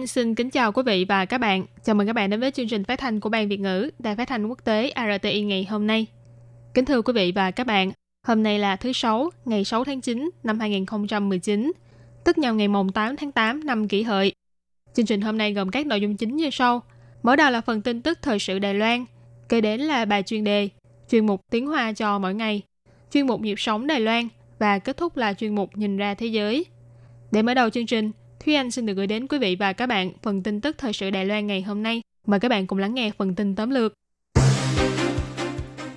Anh xin kính chào quý vị và các bạn. Chào mừng các bạn đến với chương trình phát thanh của Ban Việt ngữ Đài Phát thanh Quốc tế RTI ngày hôm nay. Kính thưa quý vị và các bạn, hôm nay là thứ Sáu, ngày 6 tháng 9 năm 2019, tức nhằm ngày mùng 8 tháng 8 năm kỷ hợi. Chương trình hôm nay gồm các nội dung chính như sau. Mở đầu là phần tin tức thời sự Đài Loan, kế đến là bài chuyên đề, chuyên mục tiếng Hoa cho mỗi ngày, chuyên mục nhịp sống Đài Loan và kết thúc là chuyên mục nhìn ra thế giới. Để mở đầu chương trình, Thúy Anh xin được gửi đến quý vị và các bạn phần tin tức thời sự Đài Loan ngày hôm nay. Mời các bạn cùng lắng nghe phần tin tóm lược.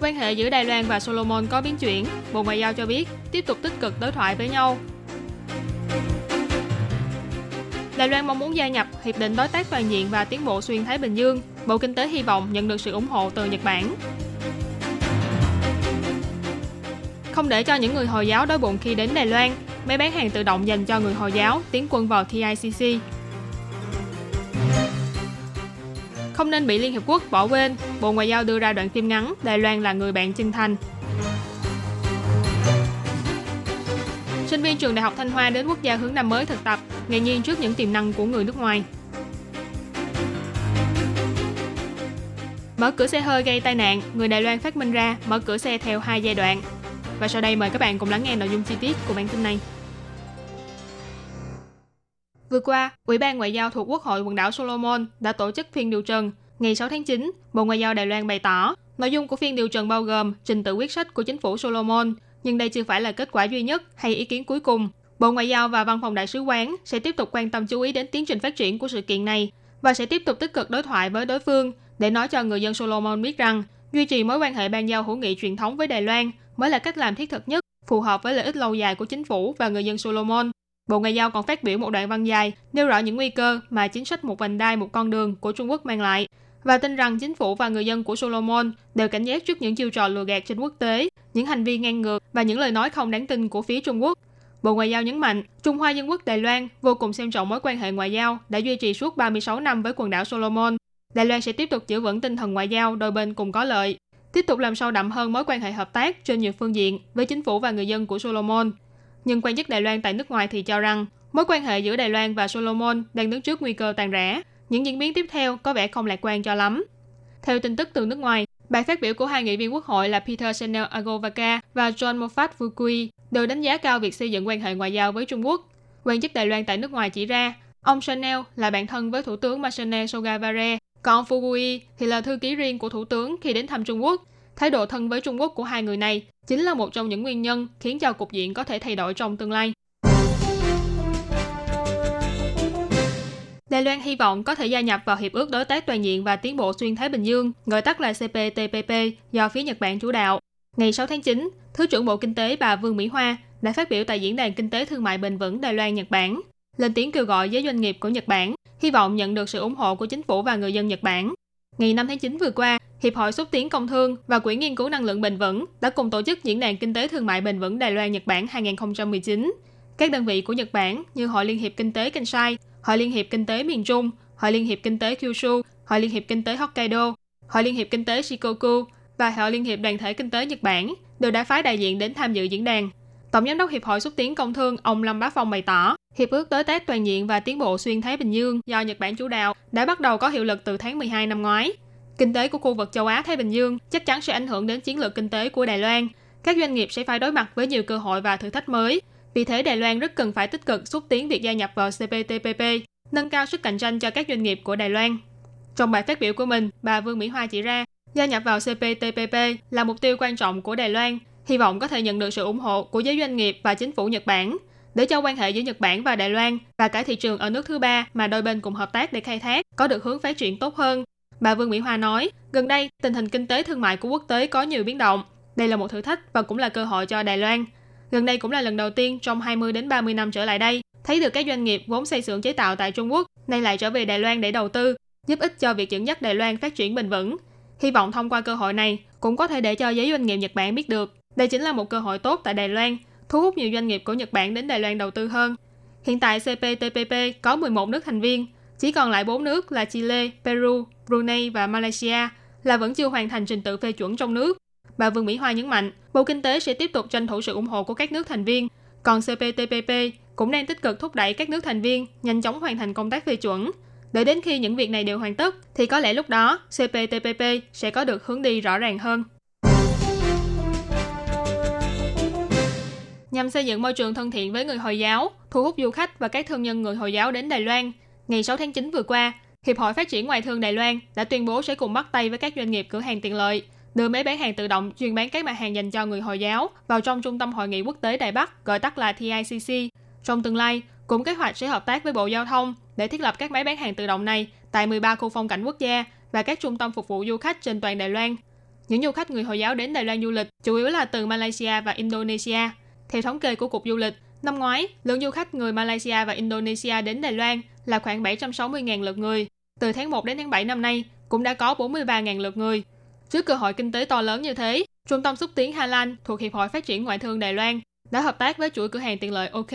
Quan hệ giữa Đài Loan và Solomon có biến chuyển. Bộ Ngoại giao cho biết tiếp tục tích cực đối thoại với nhau. Đài Loan mong muốn gia nhập Hiệp định Đối tác Toàn diện và Tiến bộ Xuyên Thái Bình Dương. Bộ Kinh tế hy vọng nhận được sự ủng hộ từ Nhật Bản. Không để cho những người Hồi giáo đói bụng khi đến Đài Loan, máy bán hàng tự động dành cho người Hồi giáo tiến quân vào TICC. Không nên bị Liên Hiệp Quốc bỏ quên, Bộ Ngoại giao đưa ra đoạn phim ngắn Đài Loan là người bạn chân thành. Sinh viên trường Đại học Thanh Hoa đến quốc gia hướng năm mới thực tập, ngạc nhiên trước những tiềm năng của người nước ngoài. Mở cửa xe hơi gây tai nạn, người Đài Loan phát minh ra mở cửa xe theo hai giai đoạn. Và sau đây mời các bạn cùng lắng nghe nội dung chi tiết của bản tin này. Vừa qua, Ủy ban Ngoại giao thuộc Quốc hội quần đảo Solomon đã tổ chức phiên điều trần. Ngày 6 tháng 9, Bộ Ngoại giao Đài Loan bày tỏ, nội dung của phiên điều trần bao gồm trình tự quyết sách của chính phủ Solomon, nhưng đây chưa phải là kết quả duy nhất hay ý kiến cuối cùng. Bộ Ngoại giao và Văn phòng Đại sứ quán sẽ tiếp tục quan tâm chú ý đến tiến trình phát triển của sự kiện này và sẽ tiếp tục tích cực đối thoại với đối phương để nói cho người dân Solomon biết rằng duy trì mối quan hệ ban giao hữu nghị truyền thống với Đài Loan mới là cách làm thiết thực nhất, phù hợp với lợi ích lâu dài của chính phủ và người dân Solomon. Bộ Ngoại giao còn phát biểu một đoạn văn dài nêu rõ những nguy cơ mà chính sách một vành đai một con đường của Trung Quốc mang lại và tin rằng chính phủ và người dân của Solomon đều cảnh giác trước những chiêu trò lừa gạt trên quốc tế, những hành vi ngang ngược và những lời nói không đáng tin của phía Trung Quốc. Bộ Ngoại giao nhấn mạnh, Trung Hoa Dân Quốc Đài Loan vô cùng xem trọng mối quan hệ ngoại giao đã duy trì suốt 36 năm với quần đảo Solomon. Đài Loan sẽ tiếp tục giữ vững tinh thần ngoại giao đôi bên cùng có lợi, tiếp tục làm sâu đậm hơn mối quan hệ hợp tác trên nhiều phương diện với chính phủ và người dân của Solomon. Nhưng quan chức Đài Loan tại nước ngoài thì cho rằng mối quan hệ giữa Đài Loan và Solomon đang đứng trước nguy cơ tàn rã. Những diễn biến tiếp theo có vẻ không lạc quan cho lắm. Theo tin tức từ nước ngoài, bài phát biểu của hai nghị viên quốc hội là Peter Senel Agovaka và John Moffat Fukui đều đánh giá cao việc xây dựng quan hệ ngoại giao với Trung Quốc. Quan chức Đài Loan tại nước ngoài chỉ ra, ông Chanel là bạn thân với Thủ tướng Masane Sogavare, còn ông thì là thư ký riêng của Thủ tướng khi đến thăm Trung Quốc. Thái độ thân với Trung Quốc của hai người này chính là một trong những nguyên nhân khiến cho cục diện có thể thay đổi trong tương lai. Đài Loan hy vọng có thể gia nhập vào Hiệp ước Đối tác Toàn diện và Tiến bộ Xuyên Thái Bình Dương, gọi tắt là CPTPP, do phía Nhật Bản chủ đạo. Ngày 6 tháng 9, Thứ trưởng Bộ Kinh tế bà Vương Mỹ Hoa đã phát biểu tại Diễn đàn Kinh tế Thương mại Bền vững Đài Loan Nhật Bản, lên tiếng kêu gọi giới doanh nghiệp của Nhật Bản, hy vọng nhận được sự ủng hộ của chính phủ và người dân Nhật Bản. Ngày 5 tháng 9 vừa qua, Hiệp hội xúc tiến công thương và Quỹ nghiên cứu năng lượng bền vững đã cùng tổ chức Diễn đàn Kinh tế Thương mại Bền vững Đài Loan Nhật Bản 2019. Các đơn vị của Nhật Bản như Hội Liên hiệp Kinh tế Kansai, Hội Liên hiệp Kinh tế miền Trung, Hội Liên hiệp Kinh tế Kyushu, Hội Liên hiệp Kinh tế Hokkaido, Hội Liên hiệp Kinh tế Shikoku và Hội Liên hiệp Đoàn thể Kinh tế Nhật Bản đều đã phái đại diện đến tham dự diễn đàn. Tổng giám đốc Hiệp hội xúc tiến công thương ông Lâm Bá Phong bày tỏ, Hiệp ước đối tác toàn diện và tiến bộ xuyên Thái Bình Dương do Nhật Bản chủ đạo đã bắt đầu có hiệu lực từ tháng 12 năm ngoái. Kinh tế của khu vực châu Á Thái Bình Dương chắc chắn sẽ ảnh hưởng đến chiến lược kinh tế của Đài Loan. Các doanh nghiệp sẽ phải đối mặt với nhiều cơ hội và thử thách mới. Vì thế Đài Loan rất cần phải tích cực xúc tiến việc gia nhập vào CPTPP, nâng cao sức cạnh tranh cho các doanh nghiệp của Đài Loan. Trong bài phát biểu của mình, bà Vương Mỹ Hoa chỉ ra, gia nhập vào CPTPP là mục tiêu quan trọng của Đài Loan, hy vọng có thể nhận được sự ủng hộ của giới doanh nghiệp và chính phủ Nhật Bản để cho quan hệ giữa Nhật Bản và Đài Loan và cả thị trường ở nước thứ ba mà đôi bên cùng hợp tác để khai thác có được hướng phát triển tốt hơn. Bà Vương Mỹ Hoa nói, gần đây tình hình kinh tế thương mại của quốc tế có nhiều biến động. Đây là một thử thách và cũng là cơ hội cho Đài Loan. Gần đây cũng là lần đầu tiên trong 20 đến 30 năm trở lại đây, thấy được các doanh nghiệp vốn xây xưởng chế tạo tại Trung Quốc nay lại trở về Đài Loan để đầu tư, giúp ích cho việc dẫn dắt Đài Loan phát triển bền vững. Hy vọng thông qua cơ hội này cũng có thể để cho giới doanh nghiệp Nhật Bản biết được đây chính là một cơ hội tốt tại Đài Loan, thu hút nhiều doanh nghiệp của Nhật Bản đến Đài Loan đầu tư hơn. Hiện tại CPTPP có 11 nước thành viên, chỉ còn lại 4 nước là Chile, Peru, Brunei và Malaysia là vẫn chưa hoàn thành trình tự phê chuẩn trong nước. Bà Vương Mỹ Hoa nhấn mạnh, Bộ Kinh tế sẽ tiếp tục tranh thủ sự ủng hộ của các nước thành viên. Còn CPTPP cũng đang tích cực thúc đẩy các nước thành viên nhanh chóng hoàn thành công tác phê chuẩn. Đợi đến khi những việc này đều hoàn tất, thì có lẽ lúc đó CPTPP sẽ có được hướng đi rõ ràng hơn. Nhằm xây dựng môi trường thân thiện với người Hồi giáo, thu hút du khách và các thương nhân người Hồi giáo đến Đài Loan, ngày 6 tháng 9 vừa qua, Hiệp hội Phát triển Ngoại thương Đài Loan đã tuyên bố sẽ cùng bắt tay với các doanh nghiệp cửa hàng tiện lợi, đưa máy bán hàng tự động chuyên bán các mặt hàng dành cho người Hồi giáo vào trong Trung tâm Hội nghị Quốc tế Đài Bắc, gọi tắt là TICC. Trong tương lai, cũng kế hoạch sẽ hợp tác với Bộ Giao thông để thiết lập các máy bán hàng tự động này tại 13 khu phong cảnh quốc gia và các trung tâm phục vụ du khách trên toàn Đài Loan. Những du khách người Hồi giáo đến Đài Loan du lịch chủ yếu là từ Malaysia và Indonesia. Theo thống kê của Cục Du lịch, năm ngoái, lượng du khách người Malaysia và Indonesia đến Đài Loan là khoảng 760.000 lượt người. Từ tháng 1 đến tháng 7 năm nay, cũng đã có 43.000 lượt người. Trước cơ hội kinh tế to lớn như thế, Trung tâm xúc tiến Hà Lan thuộc Hiệp hội Phát triển Ngoại thương Đài Loan đã hợp tác với chuỗi cửa hàng tiện lợi OK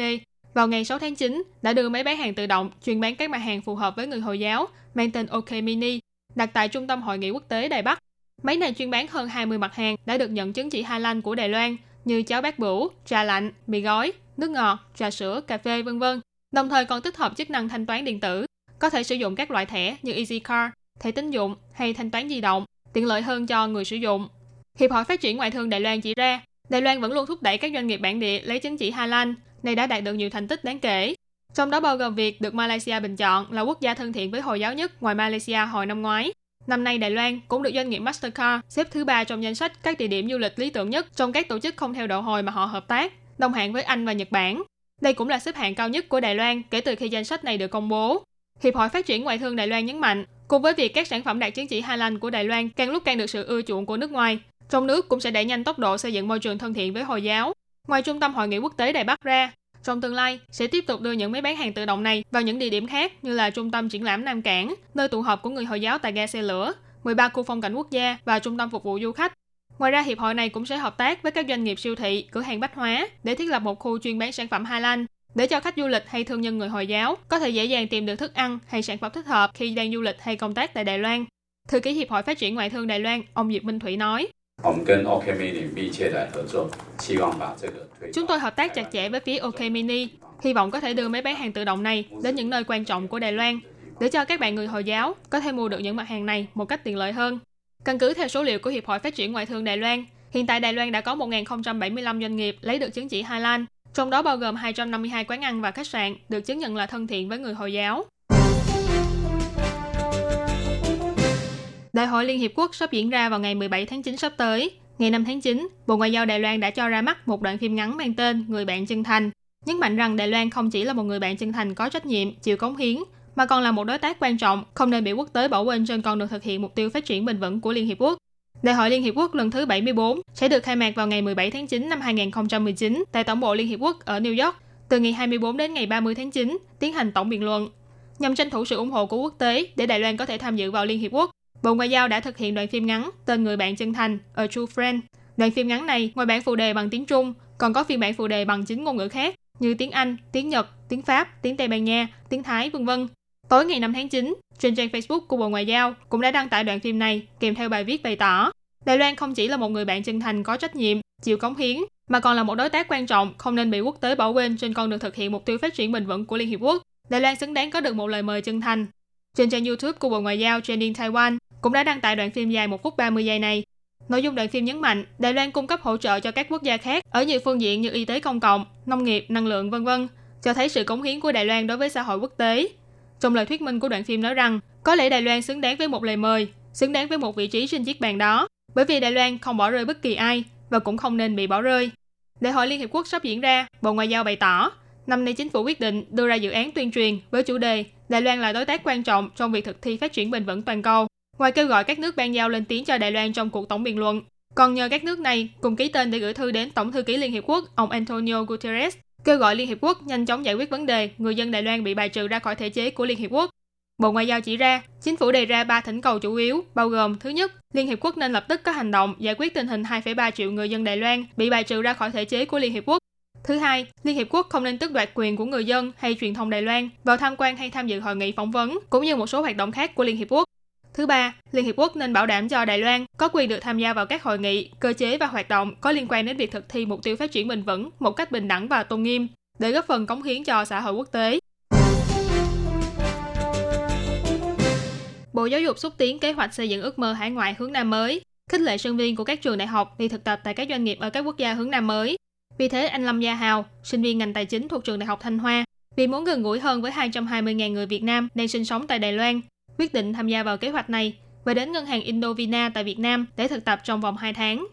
vào ngày 6 tháng 9 đã đưa máy bán hàng tự động chuyên bán các mặt hàng phù hợp với người Hồi giáo mang tên OK Mini đặt tại Trung tâm Hội nghị Quốc tế Đài Bắc. Máy này chuyên bán hơn 20 mặt hàng đã được nhận chứng chỉ Hà Lan của Đài Loan như cháo bát bửu, trà lạnh, mì gói, nước ngọt, trà sữa, cà phê vân vân. Đồng thời còn tích hợp chức năng thanh toán điện tử, có thể sử dụng các loại thẻ như EasyCard, thẻ tín dụng hay thanh toán di động, tiện lợi hơn cho người sử dụng. Hiệp hội Phát triển Ngoại thương Đài Loan chỉ ra, Đài Loan vẫn luôn thúc đẩy các doanh nghiệp bản địa lấy chứng chỉ Hà Lan này đã đạt được nhiều thành tích đáng kể. Trong đó bao gồm việc được Malaysia bình chọn là quốc gia thân thiện với Hồi giáo nhất ngoài Malaysia hồi năm ngoái. Năm nay Đài Loan cũng được doanh nghiệp Mastercard xếp thứ ba trong danh sách các địa điểm du lịch lý tưởng nhất trong các tổ chức không theo độ hồi mà họ hợp tác, đồng hạng với Anh và Nhật Bản. Đây cũng là xếp hạng cao nhất của Đài Loan kể từ khi danh sách này được công bố. Hiệp hội Phát triển Ngoại thương Đài Loan nhấn mạnh, cùng với việc các sản phẩm đạt chứng chỉ Hà Lan của Đài Loan càng lúc càng được sự ưa chuộng của nước ngoài, trong nước cũng sẽ đẩy nhanh tốc độ xây dựng môi trường thân thiện với Hồi giáo. Ngoài trung tâm hội nghị quốc tế Đài Bắc ra, trong tương lai, sẽ tiếp tục đưa những máy bán hàng tự động này vào những địa điểm khác như là trung tâm triển lãm Nam Cảng, nơi tụ họp của người Hồi giáo tại ga xe lửa, 13 khu phong cảnh quốc gia và trung tâm phục vụ du khách. Ngoài ra, hiệp hội này cũng sẽ hợp tác với các doanh nghiệp siêu thị, cửa hàng bách hóa để thiết lập một khu chuyên bán sản phẩm Hà Lan để cho khách du lịch hay thương nhân người Hồi giáo có thể dễ dàng tìm được thức ăn hay sản phẩm thích hợp khi đang du lịch hay công tác tại Đài Loan. Thư ký Hiệp hội Phát triển Ngoại thương Đài Loan, ông Diệp Minh Thủy nói, Chúng tôi hợp tác chặt chẽ với phía OK Mini, hy vọng có thể đưa máy bán hàng tự động này đến những nơi quan trọng của Đài Loan để cho các bạn người Hồi giáo có thể mua được những mặt hàng này một cách tiện lợi hơn. Căn cứ theo số liệu của Hiệp hội Phát triển Ngoại thương Đài Loan, hiện tại Đài Loan đã có 1.075 doanh nghiệp lấy được chứng chỉ Hà Lan, trong đó bao gồm 252 quán ăn và khách sạn được chứng nhận là thân thiện với người Hồi giáo. Đại hội Liên Hiệp Quốc sắp diễn ra vào ngày 17 tháng 9 sắp tới. Ngày 5 tháng 9, Bộ Ngoại giao Đài Loan đã cho ra mắt một đoạn phim ngắn mang tên Người bạn chân thành, nhấn mạnh rằng Đài Loan không chỉ là một người bạn chân thành có trách nhiệm, chịu cống hiến, mà còn là một đối tác quan trọng, không nên bị quốc tế bỏ quên trên con đường thực hiện mục tiêu phát triển bền vững của Liên Hiệp Quốc. Đại hội Liên Hiệp Quốc lần thứ 74 sẽ được khai mạc vào ngày 17 tháng 9 năm 2019 tại Tổng bộ Liên Hiệp Quốc ở New York, từ ngày 24 đến ngày 30 tháng 9, tiến hành tổng biện luận. Nhằm tranh thủ sự ủng hộ của quốc tế để Đài Loan có thể tham dự vào Liên Hiệp Quốc, Bộ Ngoại giao đã thực hiện đoạn phim ngắn tên Người bạn chân thành, A True Friend. Đoạn phim ngắn này, ngoài bản phụ đề bằng tiếng Trung, còn có phiên bản phụ đề bằng chính ngôn ngữ khác như tiếng Anh, tiếng Nhật, tiếng Pháp, tiếng Tây Ban Nha, tiếng Thái, vân vân. Tối ngày 5 tháng 9, trên trang Facebook của Bộ Ngoại giao cũng đã đăng tải đoạn phim này kèm theo bài viết bày tỏ Đài Loan không chỉ là một người bạn chân thành có trách nhiệm, chịu cống hiến, mà còn là một đối tác quan trọng không nên bị quốc tế bỏ quên trên con đường thực hiện mục tiêu phát triển bền vững của Liên Hiệp Quốc. Đài Loan xứng đáng có được một lời mời chân thành. Trên trang YouTube của Bộ Ngoại giao Trending Taiwan cũng đã đăng tải đoạn phim dài 1 phút 30 giây này. Nội dung đoạn phim nhấn mạnh Đài Loan cung cấp hỗ trợ cho các quốc gia khác ở nhiều phương diện như y tế công cộng, nông nghiệp, năng lượng vân vân, cho thấy sự cống hiến của Đài Loan đối với xã hội quốc tế. Trong lời thuyết minh của đoạn phim nói rằng, có lẽ Đài Loan xứng đáng với một lời mời, xứng đáng với một vị trí trên chiếc bàn đó, bởi vì Đài Loan không bỏ rơi bất kỳ ai và cũng không nên bị bỏ rơi. Đại hội Liên Hiệp Quốc sắp diễn ra, Bộ Ngoại giao bày tỏ, năm nay chính phủ quyết định đưa ra dự án tuyên truyền với chủ đề Đài Loan là đối tác quan trọng trong việc thực thi phát triển bền vững toàn cầu. Ngoài kêu gọi các nước ban giao lên tiếng cho Đài Loan trong cuộc tổng biện luận, còn nhờ các nước này cùng ký tên để gửi thư đến Tổng thư ký Liên Hiệp Quốc ông Antonio Guterres kêu gọi Liên Hiệp Quốc nhanh chóng giải quyết vấn đề người dân Đài Loan bị bài trừ ra khỏi thể chế của Liên Hiệp Quốc. Bộ Ngoại giao chỉ ra, chính phủ đề ra ba thỉnh cầu chủ yếu, bao gồm thứ nhất, Liên Hiệp Quốc nên lập tức có hành động giải quyết tình hình 2,3 triệu người dân Đài Loan bị bài trừ ra khỏi thể chế của Liên Hiệp Quốc. Thứ hai, Liên Hiệp Quốc không nên tước đoạt quyền của người dân hay truyền thông Đài Loan vào tham quan hay tham dự hội nghị phỏng vấn, cũng như một số hoạt động khác của Liên Hiệp Quốc. Thứ ba, Liên Hiệp Quốc nên bảo đảm cho Đài Loan có quyền được tham gia vào các hội nghị, cơ chế và hoạt động có liên quan đến việc thực thi mục tiêu phát triển bền vững một cách bình đẳng và tôn nghiêm, để góp phần cống hiến cho xã hội quốc tế. Bộ Giáo dục xúc tiến kế hoạch xây dựng ước mơ hải ngoại hướng Nam mới, khích lệ sinh viên của các trường đại học đi thực tập tại các doanh nghiệp ở các quốc gia hướng Nam mới. Vì thế, anh Lâm Gia Hào, sinh viên ngành tài chính thuộc trường đại học Thanh Hoa, vì muốn gần gũi hơn với 220.000 người Việt Nam đang sinh sống tại Đài Loan, quyết định tham gia vào kế hoạch này và đến ngân hàng Indovina tại Việt Nam để thực tập trong vòng 2 tháng.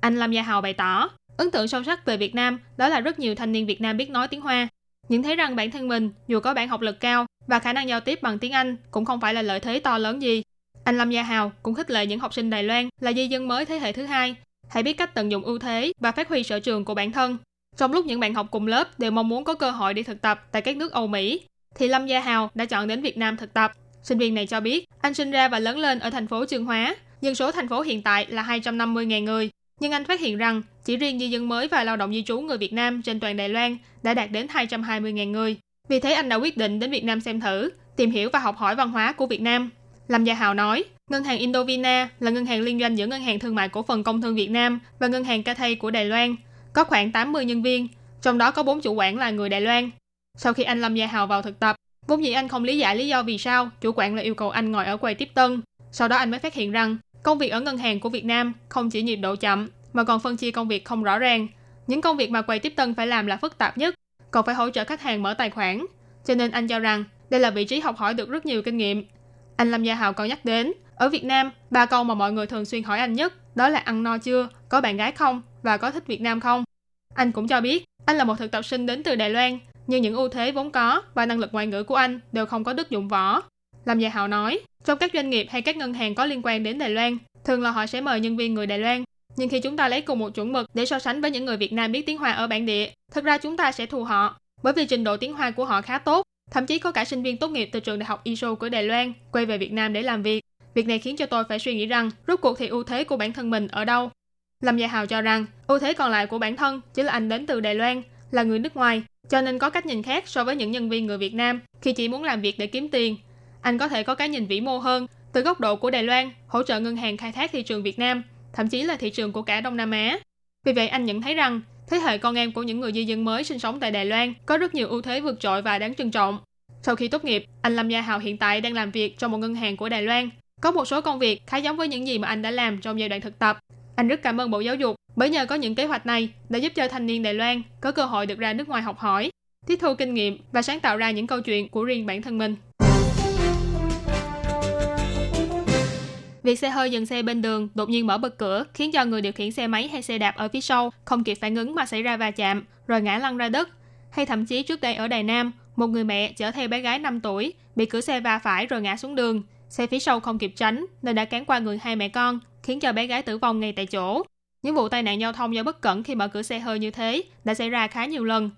Anh Lâm Gia Hào bày tỏ, ấn tượng sâu sắc về Việt Nam đó là rất nhiều thanh niên Việt Nam biết nói tiếng Hoa. Những thấy rằng bản thân mình dù có bản học lực cao và khả năng giao tiếp bằng tiếng Anh cũng không phải là lợi thế to lớn gì. Anh Lâm Gia Hào cũng khích lệ những học sinh Đài Loan là di dân mới thế hệ thứ hai, hãy biết cách tận dụng ưu thế và phát huy sở trường của bản thân. Trong lúc những bạn học cùng lớp đều mong muốn có cơ hội đi thực tập tại các nước Âu Mỹ, thì Lâm Gia Hào đã chọn đến Việt Nam thực tập. Sinh viên này cho biết, anh sinh ra và lớn lên ở thành phố Trường Hóa, dân số thành phố hiện tại là 250.000 người. Nhưng anh phát hiện rằng, chỉ riêng di dân mới và lao động di trú người Việt Nam trên toàn Đài Loan đã đạt đến 220.000 người. Vì thế anh đã quyết định đến Việt Nam xem thử, tìm hiểu và học hỏi văn hóa của Việt Nam. Lâm Gia Hào nói, Ngân hàng Indovina là ngân hàng liên doanh giữa Ngân hàng Thương mại Cổ phần Công thương Việt Nam và Ngân hàng Cathay của Đài Loan, có khoảng 80 nhân viên, trong đó có 4 chủ quản là người Đài Loan. Sau khi anh Lâm Gia Hào vào thực tập, vốn dĩ anh không lý giải lý do vì sao chủ quản lại yêu cầu anh ngồi ở quầy tiếp tân. Sau đó anh mới phát hiện rằng công việc ở ngân hàng của Việt Nam không chỉ nhịp độ chậm mà còn phân chia công việc không rõ ràng. Những công việc mà quầy tiếp tân phải làm là phức tạp nhất, còn phải hỗ trợ khách hàng mở tài khoản. Cho nên anh cho rằng đây là vị trí học hỏi được rất nhiều kinh nghiệm. Anh Lâm Gia Hào còn nhắc đến, ở Việt Nam, ba câu mà mọi người thường xuyên hỏi anh nhất đó là ăn no chưa, có bạn gái không và có thích Việt Nam không. Anh cũng cho biết, anh là một thực tập sinh đến từ Đài Loan, nhưng những ưu thế vốn có và năng lực ngoại ngữ của anh đều không có đức dụng võ. Lâm Gia Hào nói, trong các doanh nghiệp hay các ngân hàng có liên quan đến Đài Loan, thường là họ sẽ mời nhân viên người Đài Loan nhưng khi chúng ta lấy cùng một chuẩn mực để so sánh với những người Việt Nam biết tiếng Hoa ở bản địa, thực ra chúng ta sẽ thù họ. Bởi vì trình độ tiếng Hoa của họ khá tốt, thậm chí có cả sinh viên tốt nghiệp từ trường đại học ISO của Đài Loan quay về Việt Nam để làm việc. Việc này khiến cho tôi phải suy nghĩ rằng rốt cuộc thì ưu thế của bản thân mình ở đâu. Lâm Gia Hào cho rằng ưu thế còn lại của bản thân chỉ là anh đến từ Đài Loan, là người nước ngoài, cho nên có cách nhìn khác so với những nhân viên người Việt Nam khi chỉ muốn làm việc để kiếm tiền. Anh có thể có cái nhìn vĩ mô hơn từ góc độ của Đài Loan, hỗ trợ ngân hàng khai thác thị trường Việt Nam thậm chí là thị trường của cả Đông Nam Á. Vì vậy anh nhận thấy rằng thế hệ con em của những người di dân mới sinh sống tại Đài Loan có rất nhiều ưu thế vượt trội và đáng trân trọng. Sau khi tốt nghiệp, anh Lâm Gia Hào hiện tại đang làm việc trong một ngân hàng của Đài Loan. Có một số công việc khá giống với những gì mà anh đã làm trong giai đoạn thực tập. Anh rất cảm ơn Bộ Giáo dục bởi nhờ có những kế hoạch này đã giúp cho thanh niên Đài Loan có cơ hội được ra nước ngoài học hỏi, tiếp thu kinh nghiệm và sáng tạo ra những câu chuyện của riêng bản thân mình. Việc xe hơi dừng xe bên đường đột nhiên mở bật cửa khiến cho người điều khiển xe máy hay xe đạp ở phía sau không kịp phản ứng mà xảy ra va chạm rồi ngã lăn ra đất. Hay thậm chí trước đây ở Đài Nam, một người mẹ chở theo bé gái 5 tuổi bị cửa xe va phải rồi ngã xuống đường. Xe phía sau không kịp tránh nên đã cán qua người hai mẹ con, khiến cho bé gái tử vong ngay tại chỗ. Những vụ tai nạn giao thông do bất cẩn khi mở cửa xe hơi như thế đã xảy ra khá nhiều lần.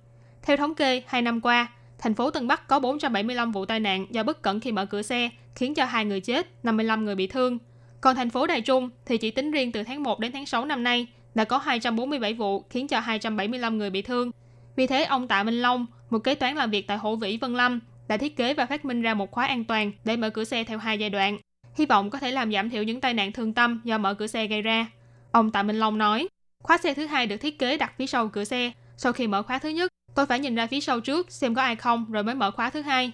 Theo thống kê, hai năm qua, thành phố Tân Bắc có 475 vụ tai nạn do bất cẩn khi mở cửa xe, khiến cho hai người chết, 55 người bị thương. Còn thành phố Đài Trung thì chỉ tính riêng từ tháng 1 đến tháng 6 năm nay đã có 247 vụ khiến cho 275 người bị thương. Vì thế ông Tạ Minh Long, một kế toán làm việc tại Hổ Vĩ Vân Lâm, đã thiết kế và phát minh ra một khóa an toàn để mở cửa xe theo hai giai đoạn. Hy vọng có thể làm giảm thiểu những tai nạn thương tâm do mở cửa xe gây ra. Ông Tạ Minh Long nói, khóa xe thứ hai được thiết kế đặt phía sau cửa xe. Sau khi mở khóa thứ nhất, tôi phải nhìn ra phía sau trước xem có ai không rồi mới mở khóa thứ hai.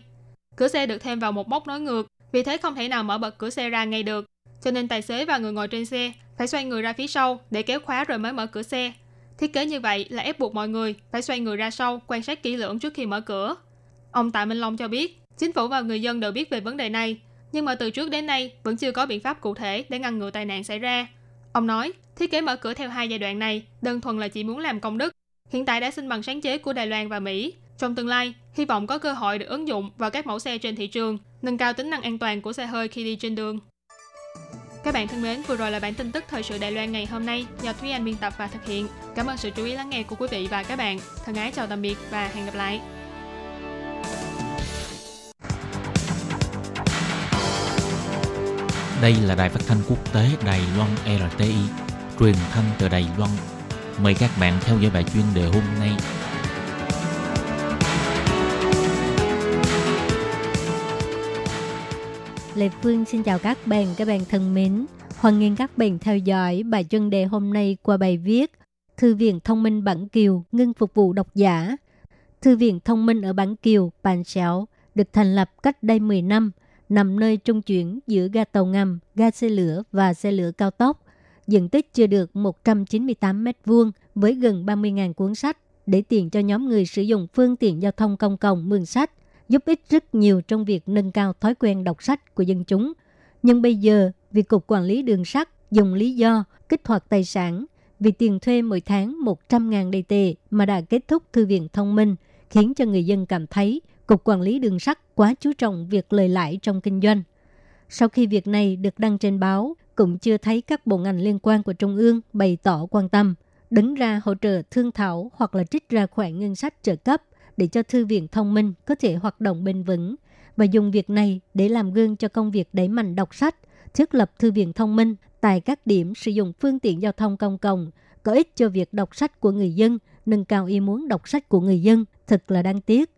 Cửa xe được thêm vào một móc nối ngược, vì thế không thể nào mở bật cửa xe ra ngay được cho nên tài xế và người ngồi trên xe phải xoay người ra phía sau để kéo khóa rồi mới mở cửa xe. Thiết kế như vậy là ép buộc mọi người phải xoay người ra sau quan sát kỹ lưỡng trước khi mở cửa. Ông Tạ Minh Long cho biết, chính phủ và người dân đều biết về vấn đề này, nhưng mà từ trước đến nay vẫn chưa có biện pháp cụ thể để ngăn ngừa tai nạn xảy ra. Ông nói, thiết kế mở cửa theo hai giai đoạn này đơn thuần là chỉ muốn làm công đức. Hiện tại đã xin bằng sáng chế của Đài Loan và Mỹ. Trong tương lai, hy vọng có cơ hội được ứng dụng vào các mẫu xe trên thị trường, nâng cao tính năng an toàn của xe hơi khi đi trên đường. Các bạn thân mến, vừa rồi là bản tin tức thời sự Đài Loan ngày hôm nay do Thúy Anh biên tập và thực hiện. Cảm ơn sự chú ý lắng nghe của quý vị và các bạn. Thân ái chào tạm biệt và hẹn gặp lại. Đây là đài phát thanh quốc tế Đài Loan RTI, truyền thanh từ Đài Loan. Mời các bạn theo dõi bài chuyên đề hôm nay. Lê Phương xin chào các bạn, các bạn thân mến. Hoan nghênh các bạn theo dõi bài chuyên đề hôm nay qua bài viết Thư viện thông minh Bản Kiều ngưng phục vụ độc giả. Thư viện thông minh ở Bản Kiều, Bàn Sẻo được thành lập cách đây 10 năm, nằm nơi trung chuyển giữa ga tàu ngầm, ga xe lửa và xe lửa cao tốc. Diện tích chưa được 198 mét vuông với gần 30.000 cuốn sách để tiện cho nhóm người sử dụng phương tiện giao thông công cộng mượn sách, giúp ích rất nhiều trong việc nâng cao thói quen đọc sách của dân chúng. Nhưng bây giờ, vì Cục Quản lý Đường sắt dùng lý do kích hoạt tài sản vì tiền thuê mỗi tháng 100.000 đầy tệ mà đã kết thúc thư viện thông minh, khiến cho người dân cảm thấy Cục Quản lý Đường sắt quá chú trọng việc lời lãi trong kinh doanh. Sau khi việc này được đăng trên báo, cũng chưa thấy các bộ ngành liên quan của Trung ương bày tỏ quan tâm, đứng ra hỗ trợ thương thảo hoặc là trích ra khoản ngân sách trợ cấp để cho thư viện thông minh có thể hoạt động bền vững và dùng việc này để làm gương cho công việc đẩy mạnh đọc sách, thiết lập thư viện thông minh tại các điểm sử dụng phương tiện giao thông công cộng, có ích cho việc đọc sách của người dân, nâng cao ý muốn đọc sách của người dân, thật là đáng tiếc.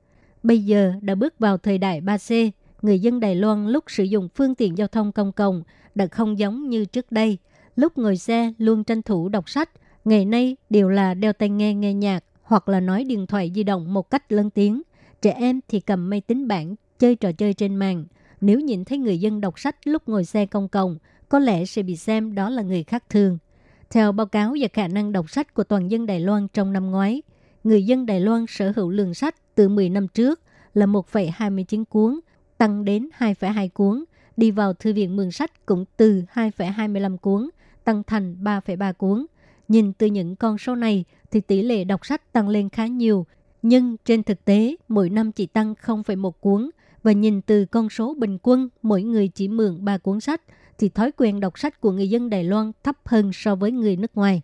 Bây giờ đã bước vào thời đại 3C, người dân Đài Loan lúc sử dụng phương tiện giao thông công cộng đã không giống như trước đây. Lúc ngồi xe luôn tranh thủ đọc sách, ngày nay đều là đeo tai nghe nghe nhạc hoặc là nói điện thoại di động một cách lớn tiếng. Trẻ em thì cầm máy tính bảng chơi trò chơi trên mạng. Nếu nhìn thấy người dân đọc sách lúc ngồi xe công cộng, có lẽ sẽ bị xem đó là người khác thường. Theo báo cáo về khả năng đọc sách của toàn dân Đài Loan trong năm ngoái, người dân Đài Loan sở hữu lượng sách từ 10 năm trước là 1,29 cuốn, tăng đến 2,2 cuốn. Đi vào thư viện mượn sách cũng từ 2,25 cuốn, tăng thành 3,3 cuốn. Nhìn từ những con số này thì tỷ lệ đọc sách tăng lên khá nhiều, nhưng trên thực tế mỗi năm chỉ tăng 0,1 cuốn và nhìn từ con số bình quân mỗi người chỉ mượn 3 cuốn sách thì thói quen đọc sách của người dân Đài Loan thấp hơn so với người nước ngoài.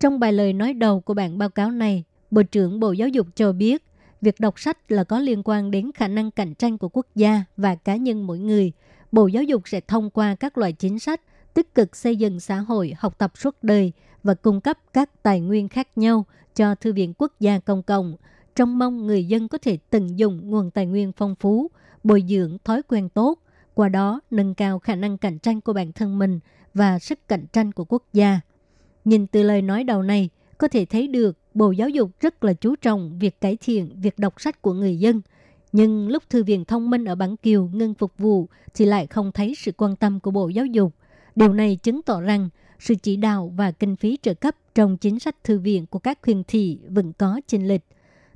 Trong bài lời nói đầu của bản báo cáo này, Bộ trưởng Bộ Giáo dục cho biết việc đọc sách là có liên quan đến khả năng cạnh tranh của quốc gia và cá nhân mỗi người. Bộ Giáo dục sẽ thông qua các loại chính sách tích cực xây dựng xã hội học tập suốt đời và cung cấp các tài nguyên khác nhau cho Thư viện Quốc gia Công cộng, trong mong người dân có thể tận dụng nguồn tài nguyên phong phú, bồi dưỡng thói quen tốt, qua đó nâng cao khả năng cạnh tranh của bản thân mình và sức cạnh tranh của quốc gia. Nhìn từ lời nói đầu này, có thể thấy được Bộ Giáo dục rất là chú trọng việc cải thiện việc đọc sách của người dân. Nhưng lúc Thư viện Thông minh ở Bản Kiều ngưng phục vụ thì lại không thấy sự quan tâm của Bộ Giáo dục. Điều này chứng tỏ rằng sự chỉ đạo và kinh phí trợ cấp trong chính sách thư viện của các huyện thị vẫn có chênh lệch.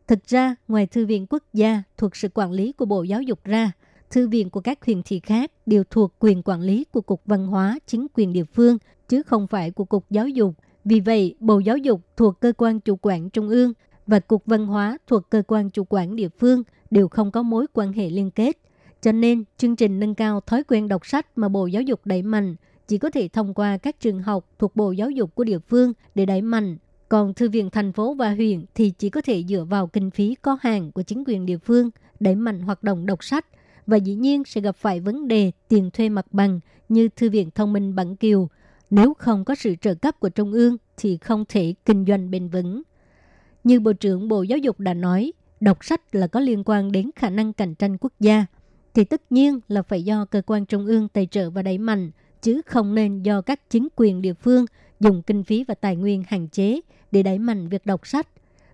Thực ra, ngoài thư viện quốc gia thuộc sự quản lý của Bộ Giáo dục ra, thư viện của các huyện thị khác đều thuộc quyền quản lý của Cục Văn hóa chính quyền địa phương, chứ không phải của Cục Giáo dục. Vì vậy, Bộ Giáo dục thuộc cơ quan chủ quản trung ương và Cục Văn hóa thuộc cơ quan chủ quản địa phương đều không có mối quan hệ liên kết. Cho nên, chương trình nâng cao thói quen đọc sách mà Bộ Giáo dục đẩy mạnh chỉ có thể thông qua các trường học thuộc Bộ Giáo dục của địa phương để đẩy mạnh. Còn thư viện thành phố và huyện thì chỉ có thể dựa vào kinh phí có hàng của chính quyền địa phương đẩy mạnh hoạt động đọc sách và dĩ nhiên sẽ gặp phải vấn đề tiền thuê mặt bằng như thư viện thông minh Bản Kiều. Nếu không có sự trợ cấp của Trung ương thì không thể kinh doanh bền vững. Như Bộ trưởng Bộ Giáo dục đã nói, đọc sách là có liên quan đến khả năng cạnh tranh quốc gia, thì tất nhiên là phải do cơ quan trung ương tài trợ và đẩy mạnh – chứ không nên do các chính quyền địa phương dùng kinh phí và tài nguyên hạn chế để đẩy mạnh việc đọc sách.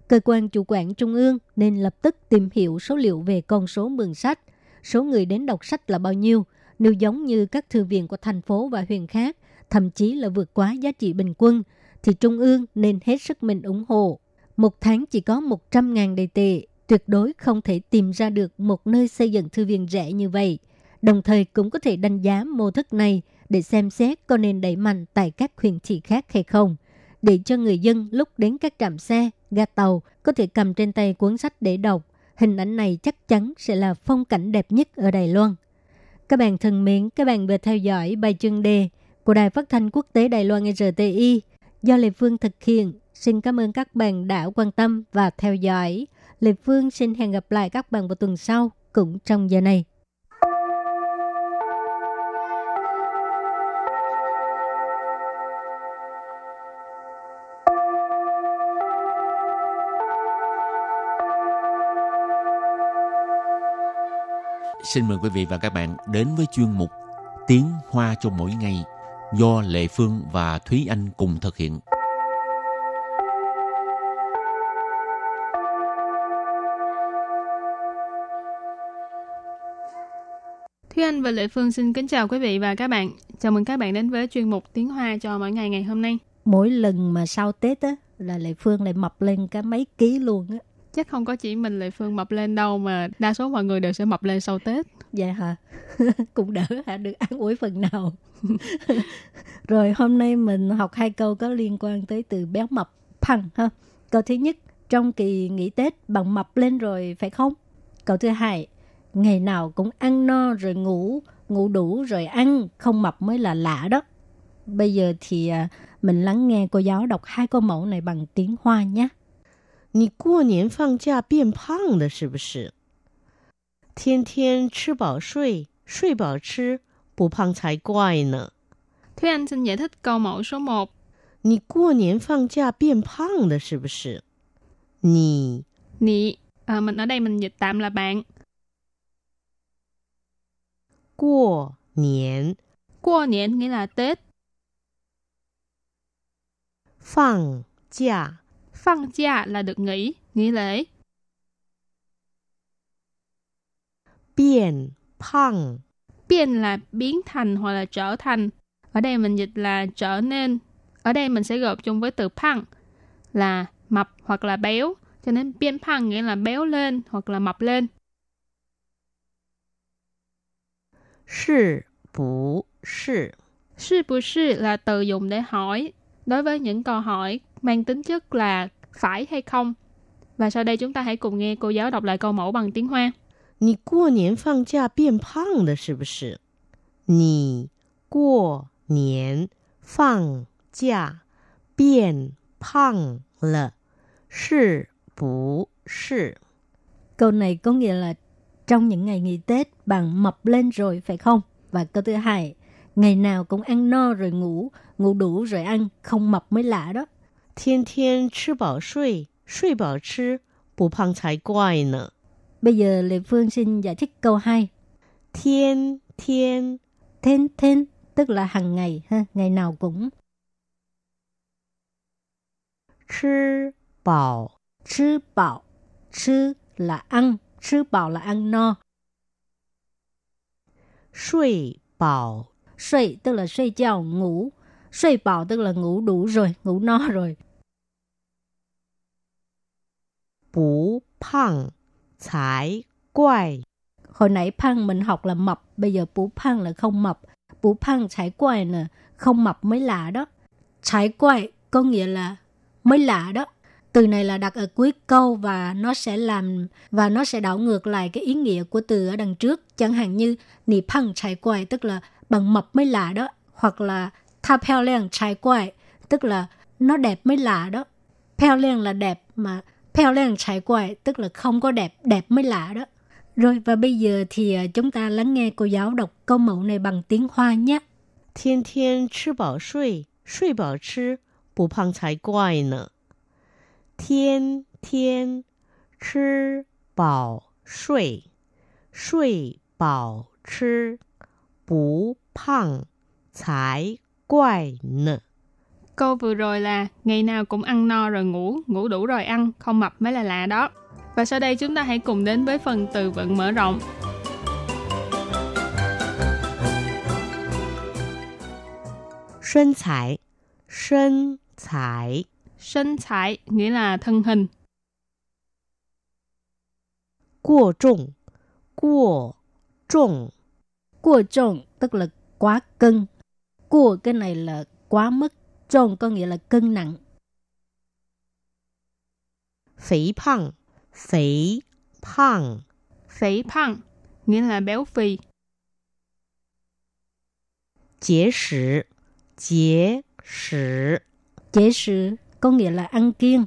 Cơ quan chủ quản trung ương nên lập tức tìm hiểu số liệu về con số mượn sách, số người đến đọc sách là bao nhiêu, nếu giống như các thư viện của thành phố và huyện khác, thậm chí là vượt quá giá trị bình quân, thì Trung ương nên hết sức mình ủng hộ. Một tháng chỉ có 100.000 đầy tệ, tuyệt đối không thể tìm ra được một nơi xây dựng thư viện rẻ như vậy. Đồng thời cũng có thể đánh giá mô thức này để xem xét có nên đẩy mạnh tại các huyện thị khác hay không, để cho người dân lúc đến các trạm xe, ga tàu có thể cầm trên tay cuốn sách để đọc. Hình ảnh này chắc chắn sẽ là phong cảnh đẹp nhất ở Đài Loan. Các bạn thân mến, các bạn vừa theo dõi bài chương đề của Đài Phát thanh Quốc tế Đài Loan RTI do Lê Phương thực hiện. Xin cảm ơn các bạn đã quan tâm và theo dõi. Lê Phương xin hẹn gặp lại các bạn vào tuần sau, cũng trong giờ này. Xin mời quý vị và các bạn đến với chuyên mục Tiếng Hoa cho mỗi ngày do Lệ Phương và Thúy Anh cùng thực hiện. Thúy Anh và Lệ Phương xin kính chào quý vị và các bạn. Chào mừng các bạn đến với chuyên mục Tiếng Hoa cho mỗi ngày ngày hôm nay. Mỗi lần mà sau Tết á là Lệ Phương lại mập lên cả mấy ký luôn á. Chắc không có chỉ mình Lệ Phương mập lên đâu mà đa số mọi người đều sẽ mập lên sau Tết Dạ hả? Cũng đỡ hả? Được an ủi phần nào. Rồi hôm nay mình học hai câu có liên quan tới từ béo mập, phăng ha. Câu thứ nhất, trong kỳ nghỉ Tết bạn mập lên rồi phải không? Câu thứ hai, ngày nào cũng ăn no rồi ngủ, ngủ đủ rồi ăn, không mập mới là lạ đó. Bây giờ thì à, mình lắng nghe cô giáo đọc hai câu mẫu này bằng tiếng Hoa nhé. 你过年放假变胖了是不是？ 天天吃饱睡，睡饱吃，不胖才怪呢。 Thúy Anh xin giải thích câu mẫu số 1. 你过年放假变胖了是不是？你 Nị, à, mình ở đây mình dịch tạm là bạn. 过年 Qua niên nghĩa là Tết. 放假 Phân gia là được nghỉ, nghỉ lễ. biến phăng. biến là biến thành hoặc là trở thành. Ở đây mình dịch là trở nên. Ở đây mình sẽ gộp chung với từ phăng là mập hoặc là béo. Cho nên biến phăng nghĩa là béo lên hoặc là mập lên. Sì bù sì. Sì bù sì là từ dùng để hỏi. Đối với những câu hỏi mang tính chất là phải hay không. Và sau đây chúng ta hãy cùng nghe cô giáo đọc lại câu mẫu bằng tiếng Hoa. 你过年放假变胖了是不是？你过年放假变胖了是不是？ Câu này có nghĩa là trong những ngày nghỉ Tết bạn mập lên rồi phải không? Và câu thứ hai, ngày nào cũng ăn no rồi ngủ, ngủ đủ rồi ăn, không mập mới lạ đó. 天天吃饱睡，睡饱吃，不胖才怪呢。 Bây giờ Lê Phương xin giải thích câu 2. Thiên, thiên. Thiên, thiên, tức là hàng ngày, ha, ngày nào cũng. Chứ bảo. Chứ bảo. Chứ là ăn, chứ bảo là ăn no. Suy bảo. Suy tức là suy chào ngủ. Suy bảo tức là ngủ đủ rồi, ngủ no rồi. Bú phẳng 才怪。Hồi nãy phăng mình học là mập, bây giờ bú phăng là không mập. Bú phăng trái quài nè, không mập mới lạ đó. Trái quài có nghĩa là mới lạ đó. Từ này là đặt ở cuối câu và nó sẽ làm và nó sẽ đảo ngược lại cái ý nghĩa của từ ở đằng trước. Chẳng hạn như nì phăng trái quài tức là bằng mập mới lạ đó. Hoặc là tha peo liang trái quài tức là nó đẹp mới lạ đó. Peo liang là đẹp mà Peo lên trải quài, tức là không có đẹp, đẹp mới lạ đó. Rồi và bây giờ thì à, chúng ta lắng nghe cô giáo đọc câu mẫu này bằng tiếng Hoa nhé. Thiên thiên chứ bảo suy, suy bảo chứ, bù phang trái quài nè. Thiên thiên chứ bảo suy, suy bảo chứ, bù phang trái quài nè. Câu vừa rồi là ngày nào cũng ăn no rồi ngủ, ngủ đủ rồi ăn, không mập mới là lạ đó. Và sau đây chúng ta hãy cùng đến với phần từ vựng mở rộng. Sân thải Sân thải Sân thải nghĩa là thân hình. Quá trọng Quá trọng Quá trọng tức là quá cân. Quá cái này là quá mức Trộn có nghĩa là cân nặng. 肥胖，肥胖， Phỉ phăng nghĩa là béo phì. 结实， 节食 Chế sự có nghĩa là ăn kiêng.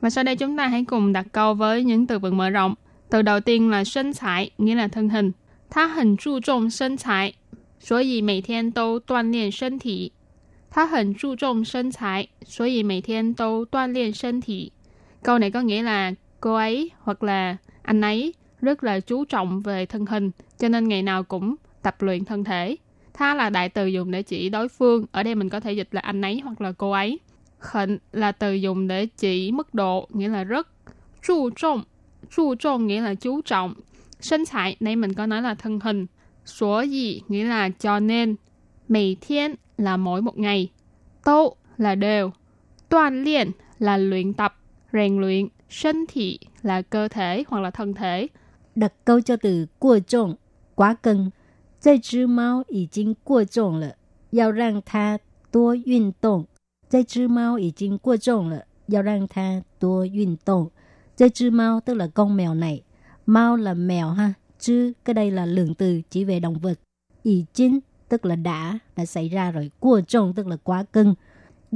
Và sau đây chúng ta hãy cùng đặt câu với những từ vựng mở rộng. Từ đầu tiên là身材, nghĩa là thân hình. 他很注重身材，所以每天都锻炼身体。 他很注重身材，所以每天都锻炼身体。Câu này có nghĩa là cô ấy hoặc là anh ấy rất là chú trọng về thân hình, cho nên ngày nào cũng tập luyện thân thể. Tha là đại từ dùng để chỉ đối phương, ở đây mình có thể dịch là anh ấy hoặc là cô ấy. Khẩn là từ dùng để chỉ mức độ, nghĩa là rất. Chú trọng, chú trọng nghĩa là chú trọng.身材, nãy mình có nói là thân hình. Số gì nghĩa là cho nên.每天 là mỗi một ngày. Tô là đều. Toàn luyện là luyện tập, rèn luyện.身体 là cơ thể hoặc là thân thể. Đặt câu cho từ 过重, quá cân. 这只猫已经过重了，要让它多运动。这只猫已经过重了，要让它多运动。这只猫 tức là con mèo này. Mao là mèo ha. Chứ cái đây là lượng từ chỉ về động vật. Ý chính tức là đã, đã xảy ra rồi. Qua trọng tức là quá cân.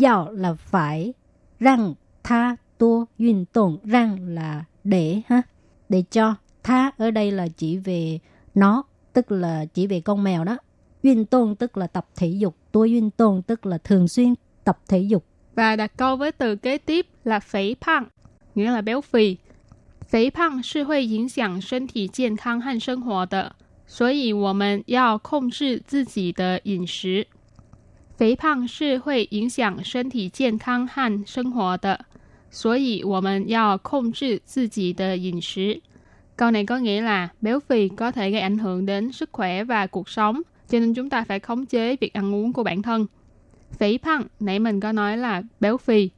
Yào là phải. Răng tha tua运动. Răng là để ha. Để cho. Tha ở đây là chỉ về nó, tức là chỉ về con mèo đó. Uyên tôn tức là tập thể dục. Tua uyên tôn tức là thường xuyên tập thể dục. Và đặt câu với từ kế tiếp là phế phăng, nghĩa là béo phì. 肥胖是会影响身体健康和生活的， 所以我们要控制自己的饮食。肥胖是会影响身体健康和生活的，所以我们要控制自己的饮食。Câu này có nghĩa là béo phì có thể gây ảnh hưởng đến sức khỏe và cuộc sống, cho nên chúng ta phải khống chế việc ăn uống của bản thân. Phỉ phăng, nãy mình có nói là béo phì.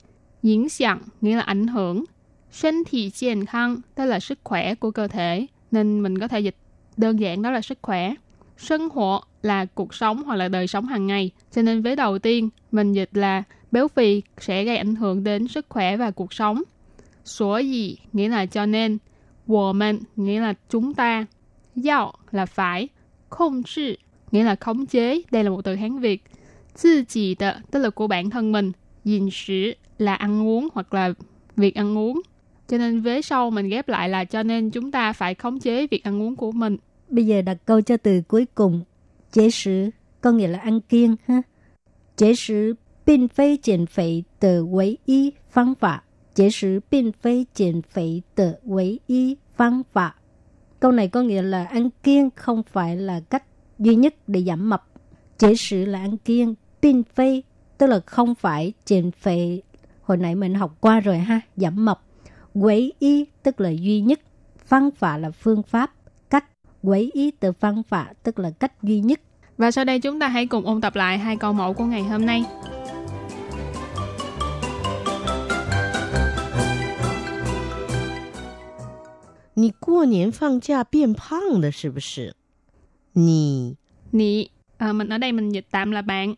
Diễn sẵn nghĩa là ảnh hưởng. Sinh thị健康, tức là sức khỏe của cơ thể, nên mình có thể dịch đơn giản đó là sức khỏe. Sân hộ là cuộc sống hoặc là đời sống hàng ngày, cho nên với đầu tiên mình dịch là béo phì sẽ gây ảnh hưởng đến sức khỏe và cuộc sống. Số gì nghĩa là cho nên, wo nghĩa là chúng ta, yao là phải, không trị nghĩa là khống chế, đây là một từ Hán Việt. Tự chỉ 的, tức là của bản thân mình, dình sử là ăn uống hoặc là việc ăn uống. Cho nên vế sau mình ghép lại là cho nên chúng ta phải khống chế việc ăn uống của mình. Bây giờ đặt câu cho từ cuối cùng. Chế sử có nghĩa là ăn kiêng ha. Chế sử bình phê triển phệ tờ quấy y phương pháp. Chế sử bình phê triển phệ tờ quấy y phương pháp. Câu này có nghĩa là ăn kiêng không phải là cách duy nhất để giảm mập. Chế sử là ăn kiêng, bình phê tức là không phải triển phệ hồi nãy mình học qua rồi ha, giảm mập quấy y tức là duy nhất, văn phạ là phương pháp, cách, quấy y từ văn phạ tức là cách duy nhất. Và sau đây chúng ta hãy cùng ôn tập lại hai câu mẫu của ngày hôm nay. Nì qua niên phang giả biến phang là sư bù sư? Nì Nì à, Mình ở đây mình dịch tạm là bạn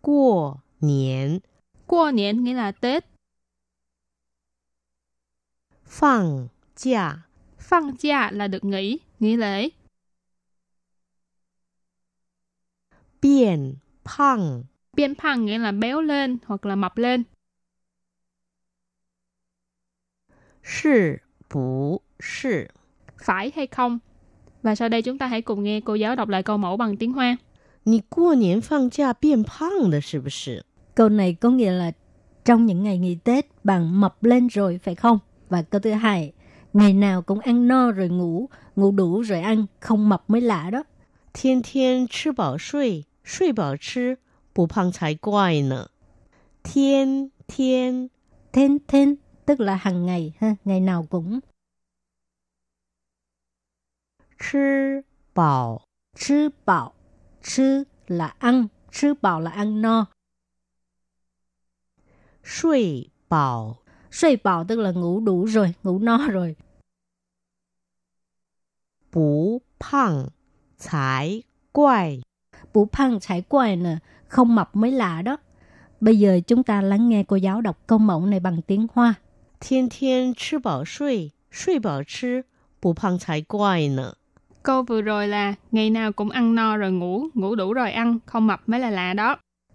Qua niên Qua niên nghĩa là Tết 放假 Phăng gia là được nghỉ, nghỉ lễ. 变胖 Biên phăng nghĩa là béo lên hoặc là mập lên. 是不是？ Phải hay không? Và sau đây chúng ta hãy cùng nghe cô giáo đọc lại câu mẫu bằng tiếng Hoa. 你过年放假变胖了是不是？ Câu này có nghĩa là trong những ngày nghỉ Tết bạn mập lên rồi phải không? Và câu thứ hai, ngày nào cũng ăn no rồi ngủ, ngủ đủ rồi ăn, không mập mới lạ đó. Thiên thiên chứ bảo suy, suy bảo chứ, bù phăng chái quài nè. Thiên thiên, thiên thiên, tức là hàng ngày, ha, ngày nào cũng. Chứ bảo, chứ bảo, chứ là ăn, chứ bảo là ăn no. Suy bảo Sui bảo tức là ngủ đủ rồi, ngủ no rồi. Bú phăng chải quài. Bú phăng chải quài nè, không mập mới lạ đó. Bây giờ chúng ta lắng nghe cô giáo đọc câu mẫu này bằng tiếng Hoa. Thiên thiên chứ bảo suy, suy bảo chứ, bù phăng chải quài nè. Câu vừa rồi là ngày nào cũng ăn no rồi ngủ, ngủ đủ rồi ăn, không mập mới là lạ đó.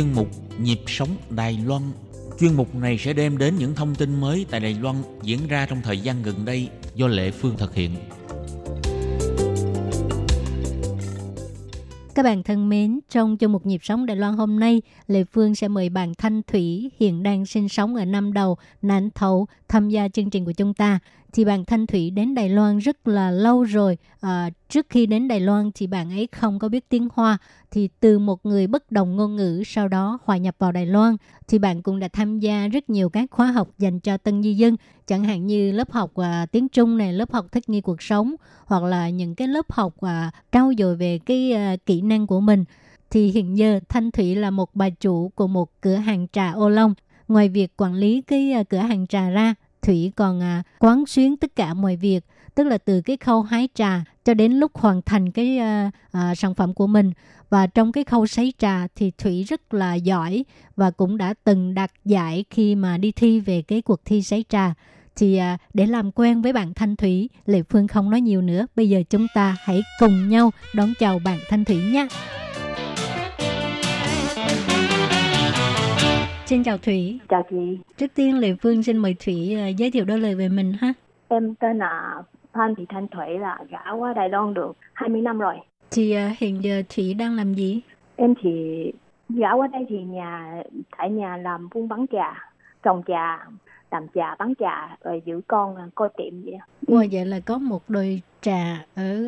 Chuyên mục Nhịp sống Đài Loan Chuyên mục này sẽ đem đến những thông tin mới tại Đài Loan diễn ra trong thời gian gần đây do Lệ Phương thực hiện. Các bạn thân mến, trong chương mục nhịp sống Đài Loan hôm nay, Lệ Phương sẽ mời bạn Thanh Thủy hiện đang sinh sống ở Nam đầu, Nán Thấu tham gia chương trình của chúng ta thì bạn Thanh Thủy đến Đài Loan rất là lâu rồi. À, trước khi đến Đài Loan thì bạn ấy không có biết tiếng Hoa. Thì từ một người bất đồng ngôn ngữ sau đó hòa nhập vào Đài Loan thì bạn cũng đã tham gia rất nhiều các khóa học dành cho tân di dân. Chẳng hạn như lớp học à, tiếng Trung này, lớp học thích nghi cuộc sống hoặc là những cái lớp học à, trau dồi về cái à, kỹ năng của mình. Thì hiện giờ Thanh Thủy là một bà chủ của một cửa hàng trà ô long. Ngoài việc quản lý cái à, cửa hàng trà ra Thủy còn à, quán xuyến tất cả mọi việc, tức là từ cái khâu hái trà cho đến lúc hoàn thành cái uh, uh, sản phẩm của mình. Và trong cái khâu sấy trà thì Thủy rất là giỏi và cũng đã từng đạt giải khi mà đi thi về cái cuộc thi sấy trà. Thì uh, để làm quen với bạn Thanh Thủy, Lệ Phương không nói nhiều nữa. Bây giờ chúng ta hãy cùng nhau đón chào bạn Thanh Thủy nhé. Xin chào Thủy. Chào chị. Trước tiên Lệ Phương xin mời Thủy uh, giới thiệu đôi lời về mình ha. Em tên là Phan Thị Thanh Thủy là gã qua Đài Loan được 20 năm rồi. Thì uh, hiện giờ Thủy đang làm gì? Em thì gã qua đây thì nhà tại nhà làm buôn bán trà, trồng trà, làm trà bán trà rồi giữ con à, coi tiệm vậy. Ủa vậy là có một đôi trà ở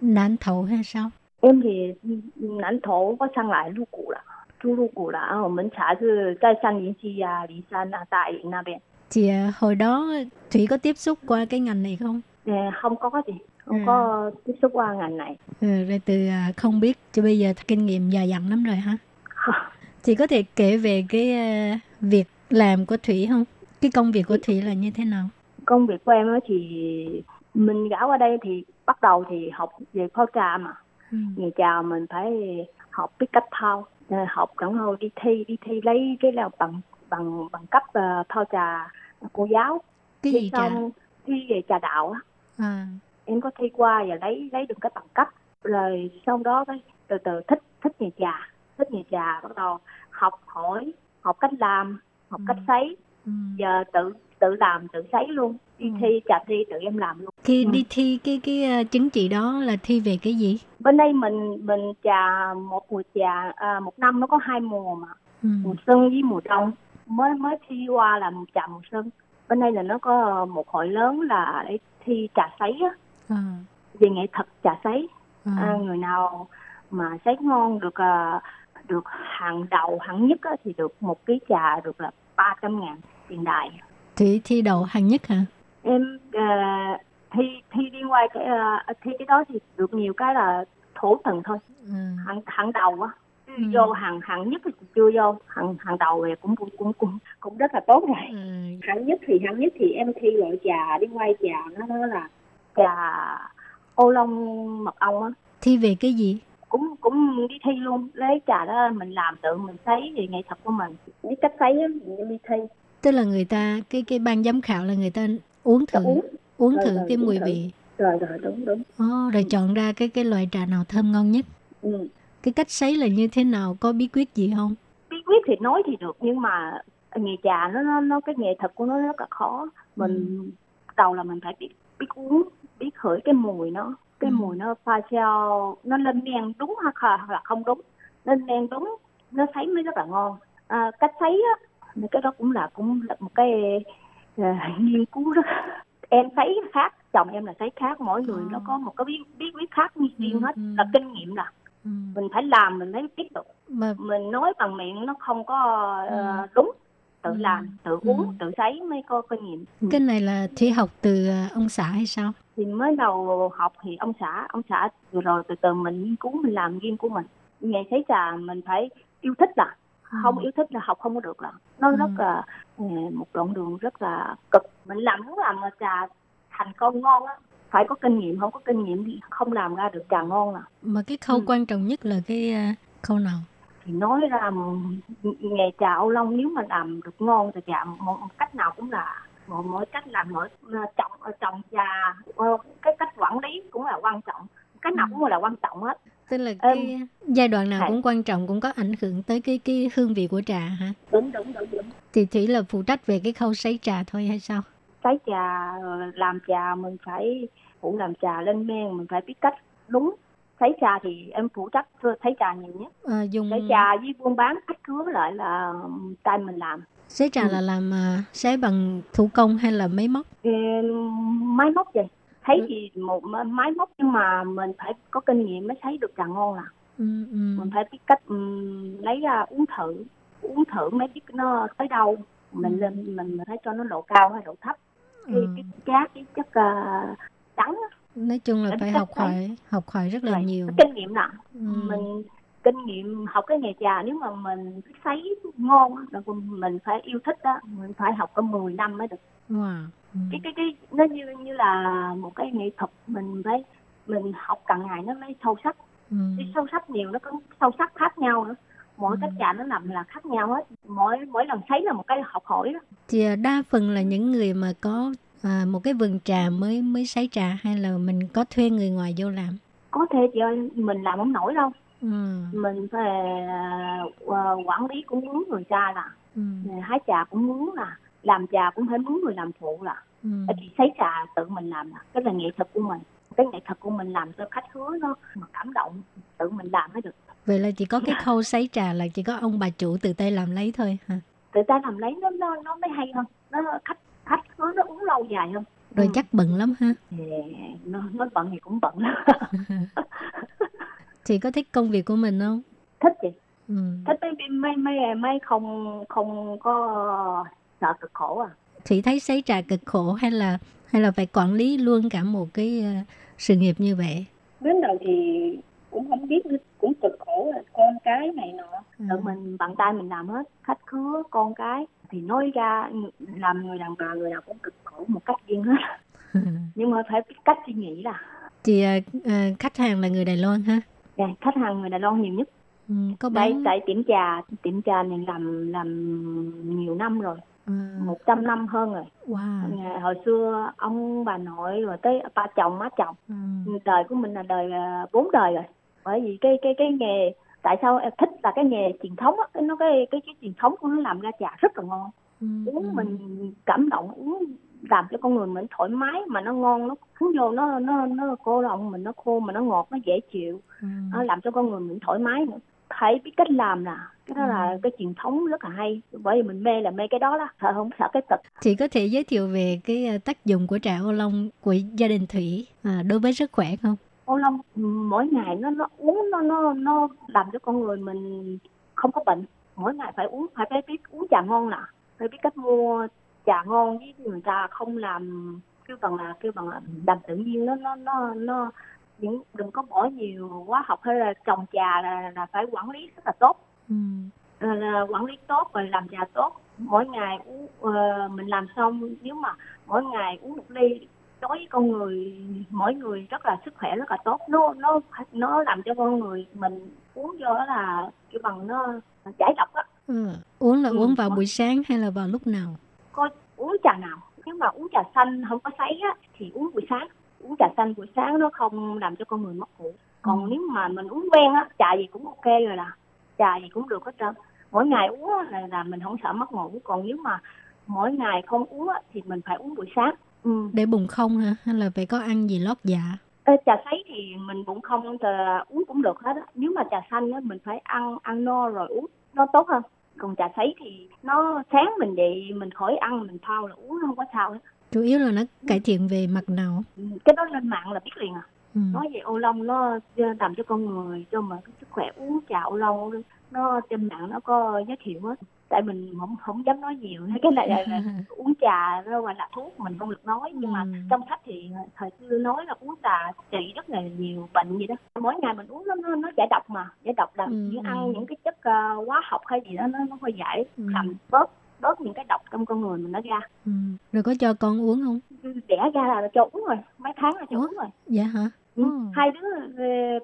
Nản Thổ hay sao? Em thì Nản Thổ có sang lại lưu cụ là 注入股啦，我们茶是在三林溪啊、梨山啊、大营那边。Chị hồi đó Thủy có tiếp xúc qua cái ngành này không? À, không có gì, không à. có tiếp xúc qua ngành này. Ừ, rồi từ không biết cho bây giờ kinh nghiệm dài dặn lắm rồi hả? Chị có thể kể về cái uh, việc làm của Thủy không? Cái công việc của Thủy là như thế nào? Công việc của em thì mình gã qua đây thì bắt đầu thì học về pha trà mà. Ừ. Nghề trà mình phải học biết cách thao Ờ, học cẩn thận đi thi đi thi lấy cái là bằng bằng bằng cấp uh, thao trà cô giáo cái gì xong trà? thi về trà đạo á à. em có thi qua và lấy lấy được cái bằng cấp rồi sau đó cái từ từ thích thích nghề trà thích nghề trà bắt đầu học hỏi học cách làm học ừ. cách sấy ừ. giờ tự tự làm tự sấy luôn đi ừ. thi trà thi tự em làm luôn khi ừ. đi thi cái cái uh, chứng chỉ đó là thi về cái gì bên đây mình mình trà một mùa trà à, một năm nó có hai mùa mà ừ. mùa xuân với mùa đông mới mới thi qua là một trà mùa xuân bên đây là nó có một hội lớn là để thi trà sấy á à. về nghệ thuật trà sấy à. À, người nào mà sấy ngon được uh, được hàng đầu hạng nhất á, thì được một ký trà được là ba trăm ngàn tiền đài thi thi đầu hạng nhất hả? Em uh, thi thi đi qua cái uh, thi cái đó thì được nhiều cái là thổ thần thôi. Ừ. hạng hạng đầu á. Ừ. vô hàng hạng nhất thì chưa vô. Hàng hàng đầu thì cũng cũng cũng cũng cũng rất là tốt rồi. Ừ. hạng nhất thì hạng nhất thì em thi loại trà đi quay trà nó nó là trà ô long mật ong á. Thi về cái gì? Cũng cũng đi thi luôn. Lấy trà đó mình làm tự mình sấy thì nghệ thuật của mình. Biết cách sấy á mình đi thi tức là người ta cái cái ban giám khảo là người ta uống thử uống, uống thử rồi, cái mùi thử. vị. Rồi rồi đúng đúng. Oh, rồi chọn ra cái cái loại trà nào thơm ngon nhất? Ừ. cái cách sấy là như thế nào? Có bí quyết gì không? Bí quyết thì nói thì được nhưng mà nghề trà nó nó, nó cái nghệ thuật của nó rất là khó. Mình ừ. đầu là mình phải biết biết uống biết khởi cái mùi nó. Cái ừ. mùi nó pha sao nó lên men đúng hoặc là không đúng. Lên men đúng nó sấy mới rất là ngon. À, cách sấy á cái đó cũng là cũng là một cái uh, nghiên cứu rất em sấy khác chồng em là sấy khác mỗi người à. nó có một cái bí bí quyết khác riêng ừ, hết ừ. là kinh nghiệm là ừ. mình phải làm mình mới tiếp tục mà... mình nói bằng miệng nó không có uh, đúng tự ừ. làm tự ừ. uống tự sấy mới có kinh nghiệm ừ. cái này là thi học từ ông xã hay sao thì mới đầu học thì ông xã ông xã rồi, từ từ mình nghiên cứu mình làm riêng của mình nghề sấy trà mình phải yêu thích là không ừ. yêu thích là học không có được là nó ừ. rất là ờ, một đoạn đường rất là cực mình làm muốn làm trà thành công ngon á phải có kinh nghiệm không có kinh nghiệm thì không làm ra được trà ngon à mà cái khâu ừ. quan trọng nhất là cái uh, khâu nào thì nói ra nghề trà Âu Long nếu mà làm được ngon thì trà một, một cách nào cũng là mỗi, mỗi cách làm mỗi trồng trồng trà cái cách quản lý cũng là quan trọng cái nào ừ. cũng là quan trọng hết tức là cái um, giai đoạn nào cũng quan trọng cũng có ảnh hưởng tới cái cái hương vị của trà hả? Đúng đúng đúng đúng. Thì chỉ là phụ trách về cái khâu sấy trà thôi hay sao? Sấy trà làm trà mình phải phụ làm trà lên men mình phải biết cách đúng. Sấy trà thì em phụ trách sấy trà nhiều nhất. À, dùng sấy trà với buôn bán khách khứa lại là tay mình làm. Sấy trà ừ. là làm uh, sấy bằng thủ công hay là máy móc? Ừ, máy móc vậy thấy ừ. thì một máy móc nhưng mà mình phải có kinh nghiệm mới thấy được trà ngon à ừ, ừ. mình phải biết cách um, lấy ra uống thử uống thử mới biết nó tới đâu mình ừ. lên mình thấy cho nó độ cao hay độ thấp cái ừ. cái chát cái chất uh, trắng nói chung là phải học hỏi học hỏi rất là nhiều kinh nghiệm nè ừ. mình kinh nghiệm học cái nghề trà nếu mà mình sấy ngon là mình phải yêu thích đó mình phải học có 10 năm mới được wow. ừ. cái cái cái nó như như là một cái nghệ thuật mình phải mình học càng ngày nó mới sâu sắc ừ. cái sâu sắc nhiều nó có sâu sắc khác nhau nữa mỗi ừ. cách trà nó làm là khác nhau hết mỗi mỗi lần sấy là một cái học hỏi đó thì à, đa phần là những người mà có à, một cái vườn trà mới mới sấy trà hay là mình có thuê người ngoài vô làm có thể chị ơi mình làm không nổi đâu ừ. mình phải uh, quản lý cũng muốn người cha là ừ. hái trà cũng muốn là làm trà cũng phải muốn người làm phụ là ừ. thì sấy trà tự mình làm là cái là nghệ thuật của mình cái nghệ thuật của mình làm cho khách hứa nó mà cảm động tự mình làm mới được vậy là chỉ có cái khâu sấy trà là chỉ có ông bà chủ tự tay làm lấy thôi hả tự tay làm lấy nó nó nó mới hay hơn nó khách khách hứa nó uống lâu dài hơn rồi ừ. chắc bận lắm ha thì nó nó bận thì cũng bận lắm chị có thích công việc của mình không? Thích chị. Ừ. thích mấy mấy mấy mấy không không có sợ cực khổ à. Chị thấy sấy trà cực khổ hay là hay là phải quản lý luôn cả một cái uh, sự nghiệp như vậy? Đến đầu thì cũng không biết cũng cực khổ là con cái này nọ ừ. tự mình bằng tay mình làm hết khách khứa con cái. Thì nói ra làm người đàn bà người nào cũng cực khổ một cách riêng hết. Nhưng mà phải biết cách suy nghĩ là. Chị uh, khách hàng là người Đài Loan ha dạ khách hàng người Đài Loan nhiều nhất ừ, có bán... tại tại tiệm trà tiệm trà này làm làm nhiều năm rồi à. một trăm năm hơn rồi wow. hồi xưa ông bà nội rồi tới ba chồng má chồng ừ. đời của mình là đời à, bốn đời rồi bởi vì cái cái cái nghề tại sao em thích là cái nghề truyền thống á nó cái cái cái truyền thống của nó làm ra trà rất là ngon ừ. uống ừ. mình cảm động uống làm cho con người mình thoải mái mà nó ngon nó uống vô nó nó nó cô lòng mình nó khô mà nó ngọt nó dễ chịu. Ừ. nó làm cho con người mình thoải mái nữa. Phải biết cách làm là cái đó là ừ. cái truyền thống rất là hay. Bởi vì mình mê là mê cái đó đó sợ không sợ cái tật. Chị có thể giới thiệu về cái ờ, tác dụng của trà ô long của gia đình thủy à, đối với sức khỏe không? Ô long mỗi ngày nó nó uống nó nó nó làm cho con người mình không có bệnh. Mỗi ngày phải uống phải phải biết uống trà ngon nè. Phải biết cách mua trà ngon với người ta không làm kêu bằng là kêu bằng là làm tự nhiên nó nó nó nó những đừng có bỏ nhiều hóa học hay là trồng trà là, là phải quản lý rất là tốt ừ. là quản lý tốt và làm trà tốt mỗi ngày uống uh, mình làm xong nếu mà mỗi ngày uống một ly đối với con người mỗi người rất là sức khỏe rất là tốt nó nó nó làm cho con người mình uống vô đó là kiểu bằng nó giải độc á ừ. uống là ừ. uống vào buổi sáng hay là vào lúc nào có uống trà nào. Nếu mà uống trà xanh không có sấy á thì uống buổi sáng. Uống trà xanh buổi sáng nó không làm cho con người mất ngủ. Còn ừ. nếu mà mình uống quen á trà gì cũng ok rồi là trà gì cũng được hết trơn. Mỗi ngày uống là, là mình không sợ mất ngủ. Còn nếu mà mỗi ngày không uống á, thì mình phải uống buổi sáng. Ừ. để bụng không hả? Hay là phải có ăn gì lót dạ? Ê, trà sấy thì mình bụng không thì uống cũng được hết á. Nếu mà trà xanh á mình phải ăn ăn no rồi uống. Nó tốt hơn còn trà sấy thì nó sáng mình dậy mình khỏi ăn mình thao là uống không có sao hết. Chủ yếu là nó cải thiện về mặt nào? Cái đó lên mạng là biết liền à. Ừ. nói về ô long nó làm cho con người cho mà cái sức khỏe uống trà ô long nó trên mạng nó có giới thiệu hết tại mình không không dám nói nhiều cái này là, uống trà nó gọi là thuốc mình không được nói nhưng mà ừ. trong sách thì thời xưa nói là uống trà trị rất là nhiều bệnh gì đó mỗi ngày mình uống nó nó, nó giải độc mà giải độc là ừ. như ăn những cái chất uh, hóa học hay gì đó nó nó hơi giải ừ. làm bớt bớt những cái độc trong con người mình nó ra ừ. rồi có cho con uống không đẻ ra là cho uống rồi mấy tháng là cho Ủa? uống rồi dạ hả Ừ. hai đứa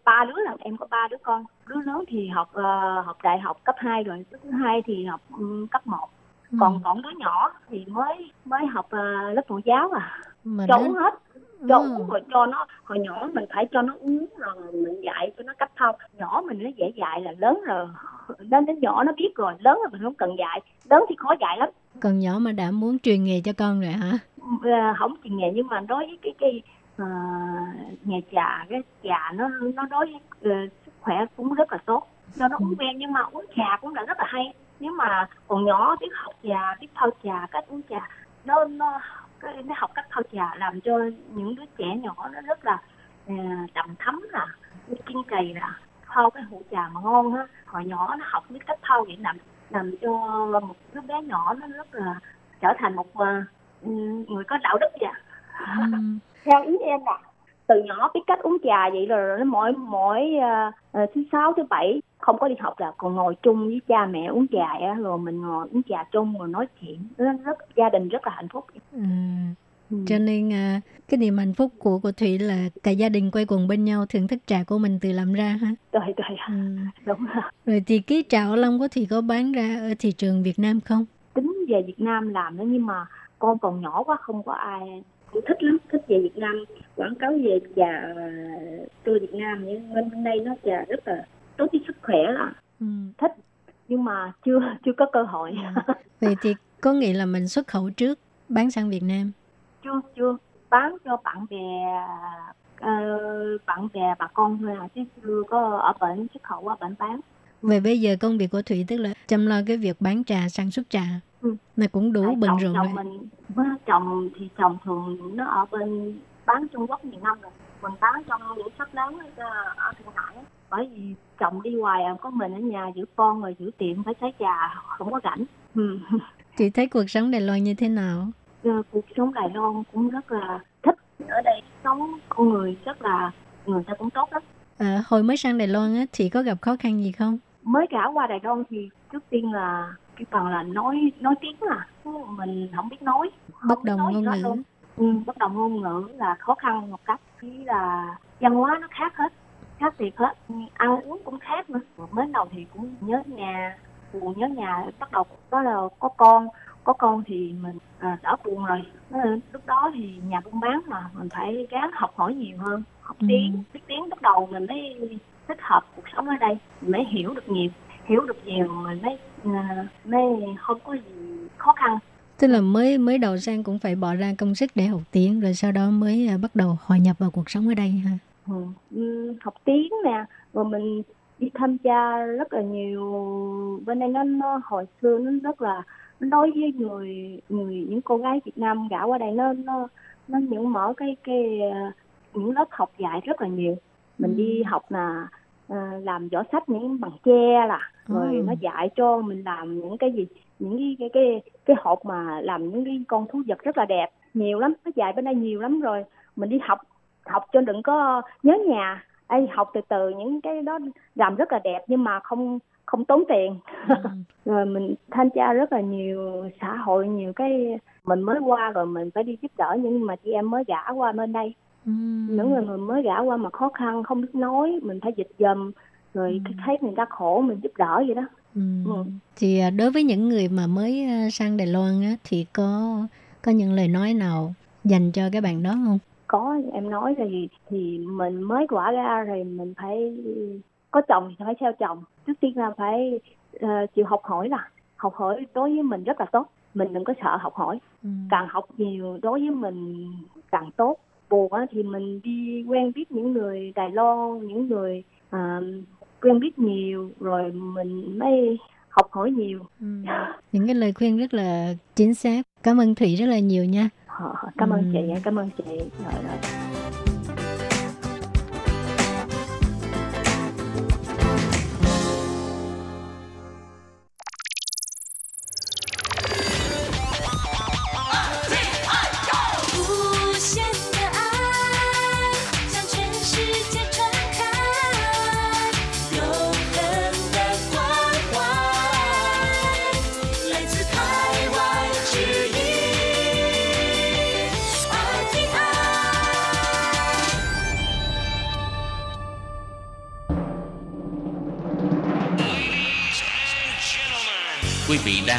ba đứa là em có ba đứa con. Đứa lớn thì học uh, học đại học cấp 2 rồi đứa thứ hai thì học um, cấp 1 ừ. còn còn đứa nhỏ thì mới mới học uh, lớp mẫu giáo à. Mà cho uống hết. Cho ừ. uống rồi cho nó hồi nhỏ mình phải cho nó uống rồi mình dạy cho nó cách thao. Nhỏ mình nó dễ dạy là lớn rồi đến đến nhỏ nó biết rồi lớn rồi mình không cần dạy. Lớn thì khó dạy lắm. Còn nhỏ mà đã muốn truyền nghề cho con rồi hả? À, không truyền nghề nhưng mà đối với cái cái uh, nhà trà cái trà nó nó đối với uh, sức khỏe cũng rất là tốt. Cho nó uống quen ừ. nhưng mà uống trà cũng là rất là hay. Nếu mà còn nhỏ biết học trà biết thao trà cách uống trà nó nó cái nó học cách thao trà làm cho những đứa trẻ nhỏ nó rất là uh, đậm thấm là kiên trì là thao cái hũ trà mà ngon á. Hồi nhỏ nó học biết cách thao vậy làm làm cho một đứa bé nhỏ nó rất là trở thành một uh, người có đạo đức vậy ừ theo ý em là từ nhỏ biết cách uống trà vậy rồi nó mỗi mỗi uh, thứ sáu thứ bảy không có đi học là còn ngồi chung với cha mẹ uống trà á rồi mình ngồi uống trà chung rồi nói chuyện nó rất gia đình rất là hạnh phúc ừ. Ừ. cho nên uh, cái niềm hạnh phúc của cô thủy là cả gia đình quay quần bên nhau thưởng thức trà của mình tự làm ra ha rồi rồi ừ. đúng rồi rồi thì cái trà ô long có thì có bán ra ở thị trường việt nam không tính về việt nam làm đó nhưng mà con còn nhỏ quá không có ai cũng thích lắm thích về Việt Nam quảng cáo về trà tươi Việt Nam nhưng bên đây nó trà rất là tốt cho sức khỏe là ừ. thích nhưng mà chưa chưa có cơ hội ừ. vậy thì có nghĩa là mình xuất khẩu trước bán sang Việt Nam chưa chưa bán cho bạn bè uh, bạn bè bà con thôi à chứ chưa có ở bển xuất khẩu ở bển bán Vậy bây giờ công việc của Thủy tức là chăm lo cái việc bán trà, sản xuất trà. Ừ. Này cũng đủ bận rộn rồi. Mình, chồng thì chồng thường nó ở bên bán Trung Quốc nhiều năm rồi. Mình bán trong những shop lớn ở Thượng Hải. Bởi vì chồng đi hoài à, có mình ở nhà giữ con rồi giữ tiệm phải sấy trà không có rảnh. Ừ. Chị thấy cuộc sống Đài Loan như thế nào? Ừ, cuộc sống Đài Loan cũng rất là thích. Ở đây sống con người rất là người ta cũng tốt lắm. À, hồi mới sang Đài Loan á, thì có gặp khó khăn gì không? mới cả qua Đài Loan thì trước tiên là cái phần là nói nói tiếng là mình không biết nói. Bất đồng ngôn ngữ. ừ, bất đồng ngôn ngữ là khó khăn một cách chỉ là văn hóa nó khác hết khác thiệt hết. Ăn uống cũng khác nữa. Mới đầu thì cũng nhớ nhà buồn nhớ nhà bắt đầu đó là có con có con thì mình à, đỡ buồn rồi. Lúc đó thì nhà buôn bán mà mình phải gắng học hỏi nhiều hơn học ừ. tiếng biết tiếng bắt đầu mình mới thích hợp cuộc sống ở đây mới hiểu được nhiều hiểu được nhiều mình mới mới không có gì khó khăn tức là mới mới đầu sang cũng phải bỏ ra công sức để học tiếng rồi sau đó mới uh, bắt đầu hòa nhập vào cuộc sống ở đây ha ừ. ừ học tiếng nè rồi mình đi tham gia rất là nhiều bên đây nó, nó hồi xưa nó rất là nó đối với người người những cô gái Việt Nam gả qua đây nó nó nó những mở cái cái uh, những lớp học dạy rất là nhiều mình ừ. đi học là uh, làm vỏ sách những bằng tre là rồi ừ. nó dạy cho mình làm những cái gì những cái cái cái cái hộp mà làm những cái con thú vật rất là đẹp nhiều lắm nó dạy bên đây nhiều lắm rồi mình đi học học cho đừng có nhớ nhà Ê, học từ từ những cái đó làm rất là đẹp nhưng mà không không tốn tiền ừ. rồi mình tham gia rất là nhiều xã hội nhiều cái mình mới qua rồi mình phải đi giúp đỡ những mà chị em mới gả qua bên đây ừ. những người, người mới gả qua mà khó khăn không biết nói mình phải dịch dùm rồi ừ. thấy người ta khổ mình giúp đỡ vậy đó ừ. Ừ. thì à, đối với những người mà mới à, sang Đài Loan á, thì có có những lời nói nào dành cho các bạn đó không có em nói thì thì mình mới quả ra thì mình phải có chồng thì phải theo chồng trước tiên là phải uh, chịu học hỏi là học hỏi đối với mình rất là tốt mình đừng có sợ học hỏi ừ. càng học nhiều đối với mình càng tốt buồn á thì mình đi quen biết những người Đài Loan những người uh, quen biết nhiều rồi mình mới học hỏi nhiều. Ừ. những cái lời khuyên rất là chính xác. Cảm ơn thủy rất là nhiều nha. Cảm ơn ừ. chị cảm ơn chị. Rồi rồi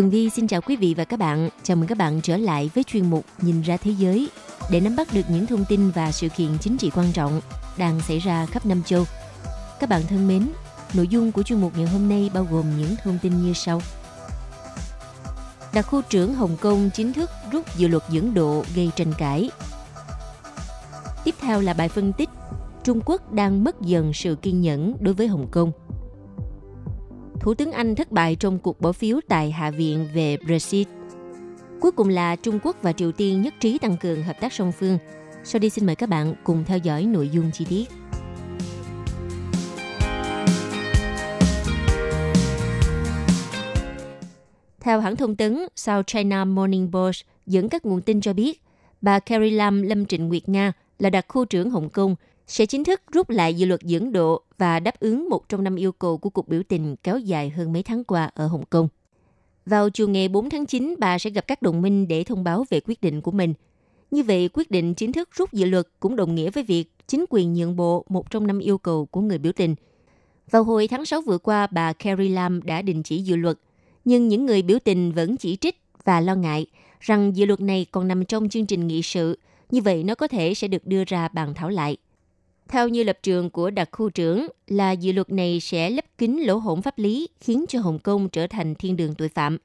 Tường Vi xin chào quý vị và các bạn. Chào mừng các bạn trở lại với chuyên mục Nhìn ra thế giới để nắm bắt được những thông tin và sự kiện chính trị quan trọng đang xảy ra khắp năm châu. Các bạn thân mến, nội dung của chuyên mục ngày hôm nay bao gồm những thông tin như sau. Đặc khu trưởng Hồng Kông chính thức rút dự luật dẫn độ gây tranh cãi. Tiếp theo là bài phân tích Trung Quốc đang mất dần sự kiên nhẫn đối với Hồng Kông – Thủ tướng Anh thất bại trong cuộc bỏ phiếu tại Hạ viện về Brexit. Cuối cùng là Trung Quốc và Triều Tiên nhất trí tăng cường hợp tác song phương. Sau đây xin mời các bạn cùng theo dõi nội dung chi tiết. Theo hãng thông tấn South China Morning Post dẫn các nguồn tin cho biết, bà Carrie Lam Lâm Trịnh Nguyệt Nga là đặc khu trưởng Hồng Kông sẽ chính thức rút lại dự luật dưỡng độ và đáp ứng một trong năm yêu cầu của cuộc biểu tình kéo dài hơn mấy tháng qua ở Hồng Kông. Vào chiều ngày 4 tháng 9, bà sẽ gặp các đồng minh để thông báo về quyết định của mình. Như vậy, quyết định chính thức rút dự luật cũng đồng nghĩa với việc chính quyền nhượng bộ một trong năm yêu cầu của người biểu tình. Vào hồi tháng 6 vừa qua, bà Carrie Lam đã đình chỉ dự luật, nhưng những người biểu tình vẫn chỉ trích và lo ngại rằng dự luật này còn nằm trong chương trình nghị sự, như vậy nó có thể sẽ được đưa ra bàn thảo lại – theo như lập trường của đặc khu trưởng là dự luật này sẽ lấp kín lỗ hổng pháp lý khiến cho Hồng Kông trở thành thiên đường tội phạm.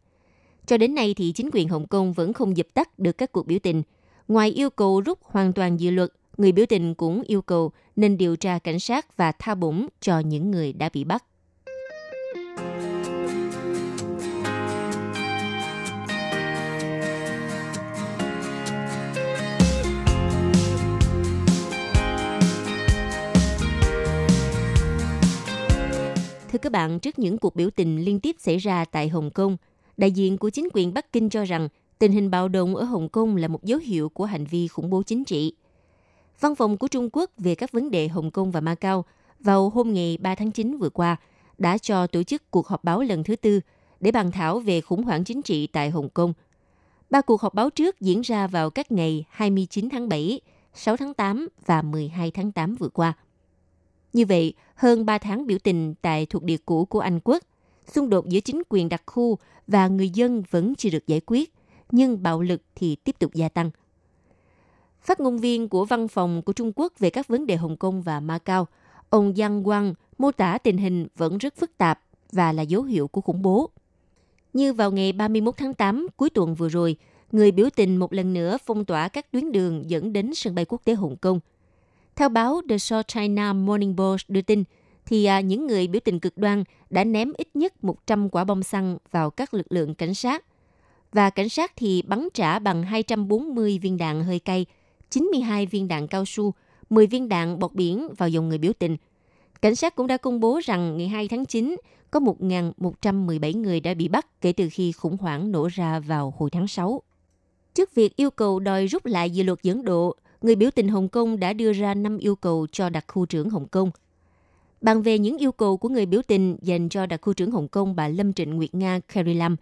Cho đến nay thì chính quyền Hồng Kông vẫn không dập tắt được các cuộc biểu tình. Ngoài yêu cầu rút hoàn toàn dự luật, người biểu tình cũng yêu cầu nên điều tra cảnh sát và tha bổng cho những người đã bị bắt. Thưa các bạn, trước những cuộc biểu tình liên tiếp xảy ra tại Hồng Kông, đại diện của chính quyền Bắc Kinh cho rằng tình hình bạo động ở Hồng Kông là một dấu hiệu của hành vi khủng bố chính trị. Văn phòng của Trung Quốc về các vấn đề Hồng Kông và Macau vào hôm ngày 3 tháng 9 vừa qua đã cho tổ chức cuộc họp báo lần thứ tư để bàn thảo về khủng hoảng chính trị tại Hồng Kông. Ba cuộc họp báo trước diễn ra vào các ngày 29 tháng 7, 6 tháng 8 và 12 tháng 8 vừa qua – như vậy, hơn 3 tháng biểu tình tại thuộc địa cũ của Anh quốc, xung đột giữa chính quyền đặc khu và người dân vẫn chưa được giải quyết, nhưng bạo lực thì tiếp tục gia tăng. Phát ngôn viên của văn phòng của Trung Quốc về các vấn đề Hồng Kông và Macau, ông Giang Wang mô tả tình hình vẫn rất phức tạp và là dấu hiệu của khủng bố. Như vào ngày 31 tháng 8 cuối tuần vừa rồi, người biểu tình một lần nữa phong tỏa các tuyến đường dẫn đến sân bay quốc tế Hồng Kông – theo báo The South China Morning Post đưa tin, thì à, những người biểu tình cực đoan đã ném ít nhất 100 quả bom xăng vào các lực lượng cảnh sát. Và cảnh sát thì bắn trả bằng 240 viên đạn hơi cay, 92 viên đạn cao su, 10 viên đạn bọt biển vào dòng người biểu tình. Cảnh sát cũng đã công bố rằng ngày 2 tháng 9 có 1.117 người đã bị bắt kể từ khi khủng hoảng nổ ra vào hồi tháng 6. Trước việc yêu cầu đòi rút lại dự luật dẫn độ, người biểu tình Hồng Kông đã đưa ra 5 yêu cầu cho đặc khu trưởng Hồng Kông. Bàn về những yêu cầu của người biểu tình dành cho đặc khu trưởng Hồng Kông bà Lâm Trịnh Nguyệt Nga Carrie Lam,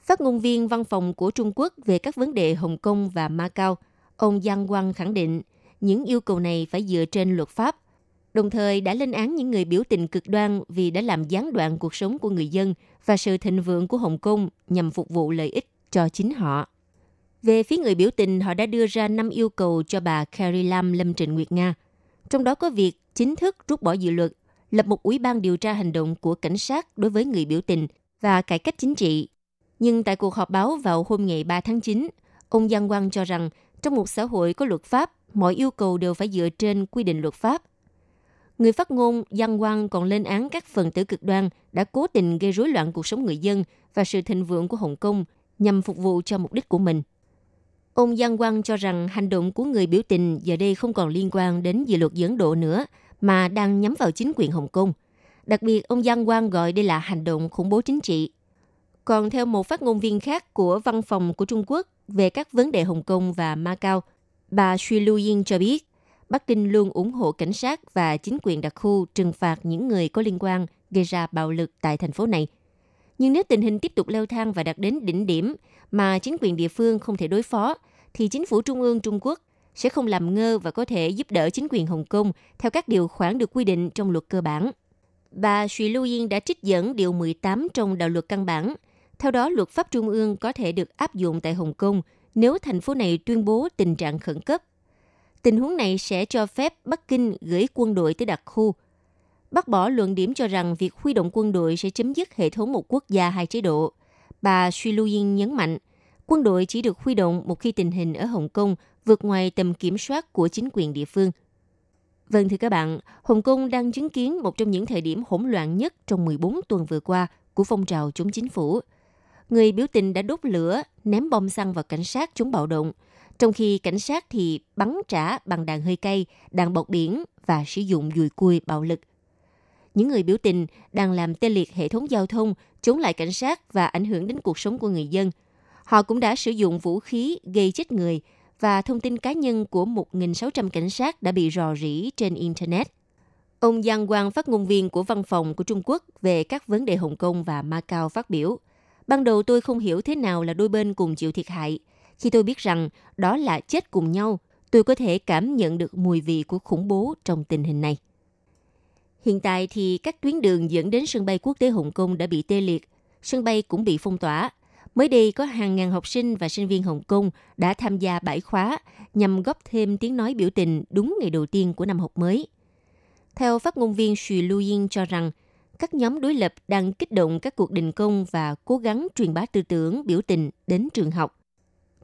phát ngôn viên văn phòng của Trung Quốc về các vấn đề Hồng Kông và Macau, ông Giang Quang khẳng định những yêu cầu này phải dựa trên luật pháp. đồng thời đã lên án những người biểu tình cực đoan vì đã làm gián đoạn cuộc sống của người dân và sự thịnh vượng của Hồng Kông nhằm phục vụ lợi ích cho chính họ. Về phía người biểu tình, họ đã đưa ra 5 yêu cầu cho bà Carrie Lam Lâm Trịnh Nguyệt Nga. Trong đó có việc chính thức rút bỏ dự luật, lập một ủy ban điều tra hành động của cảnh sát đối với người biểu tình và cải cách chính trị. Nhưng tại cuộc họp báo vào hôm ngày 3 tháng 9, ông Giang Quang cho rằng trong một xã hội có luật pháp, mọi yêu cầu đều phải dựa trên quy định luật pháp. Người phát ngôn Giang Quang còn lên án các phần tử cực đoan đã cố tình gây rối loạn cuộc sống người dân và sự thịnh vượng của Hồng Kông nhằm phục vụ cho mục đích của mình. Ông Giang Quang cho rằng hành động của người biểu tình giờ đây không còn liên quan đến dự luật dẫn độ nữa, mà đang nhắm vào chính quyền Hồng Kông. Đặc biệt, ông Giang Quang gọi đây là hành động khủng bố chính trị. Còn theo một phát ngôn viên khác của văn phòng của Trung Quốc về các vấn đề Hồng Kông và Macau, bà Xu Luyin cho biết, Bắc Kinh luôn ủng hộ cảnh sát và chính quyền đặc khu trừng phạt những người có liên quan gây ra bạo lực tại thành phố này. Nhưng nếu tình hình tiếp tục leo thang và đạt đến đỉnh điểm mà chính quyền địa phương không thể đối phó, thì chính phủ trung ương Trung Quốc sẽ không làm ngơ và có thể giúp đỡ chính quyền Hồng Kông theo các điều khoản được quy định trong luật cơ bản. Bà Xu Lưu Yên đã trích dẫn điều 18 trong đạo luật căn bản. Theo đó, luật pháp trung ương có thể được áp dụng tại Hồng Kông nếu thành phố này tuyên bố tình trạng khẩn cấp. Tình huống này sẽ cho phép Bắc Kinh gửi quân đội tới đặc khu. Bác bỏ luận điểm cho rằng việc huy động quân đội sẽ chấm dứt hệ thống một quốc gia hai chế độ. Bà Xu luyen nhấn mạnh, quân đội chỉ được huy động một khi tình hình ở Hồng Kông vượt ngoài tầm kiểm soát của chính quyền địa phương. Vâng thưa các bạn, Hồng Kông đang chứng kiến một trong những thời điểm hỗn loạn nhất trong 14 tuần vừa qua của phong trào chống chính phủ. Người biểu tình đã đốt lửa, ném bom xăng vào cảnh sát chống bạo động, trong khi cảnh sát thì bắn trả bằng đạn hơi cay, đạn bọc biển và sử dụng dùi cui bạo lực. Những người biểu tình đang làm tê liệt hệ thống giao thông, chống lại cảnh sát và ảnh hưởng đến cuộc sống của người dân. Họ cũng đã sử dụng vũ khí gây chết người và thông tin cá nhân của 1.600 cảnh sát đã bị rò rỉ trên Internet. Ông Giang Quang, phát ngôn viên của văn phòng của Trung Quốc về các vấn đề Hồng Kông và Macau phát biểu. Ban đầu tôi không hiểu thế nào là đôi bên cùng chịu thiệt hại. Khi tôi biết rằng đó là chết cùng nhau, tôi có thể cảm nhận được mùi vị của khủng bố trong tình hình này. Hiện tại thì các tuyến đường dẫn đến sân bay quốc tế Hồng Kông đã bị tê liệt, sân bay cũng bị phong tỏa, Mới đây có hàng ngàn học sinh và sinh viên Hồng Kông đã tham gia bãi khóa nhằm góp thêm tiếng nói biểu tình đúng ngày đầu tiên của năm học mới. Theo phát ngôn viên Xu Luyin cho rằng, các nhóm đối lập đang kích động các cuộc đình công và cố gắng truyền bá tư tưởng biểu tình đến trường học.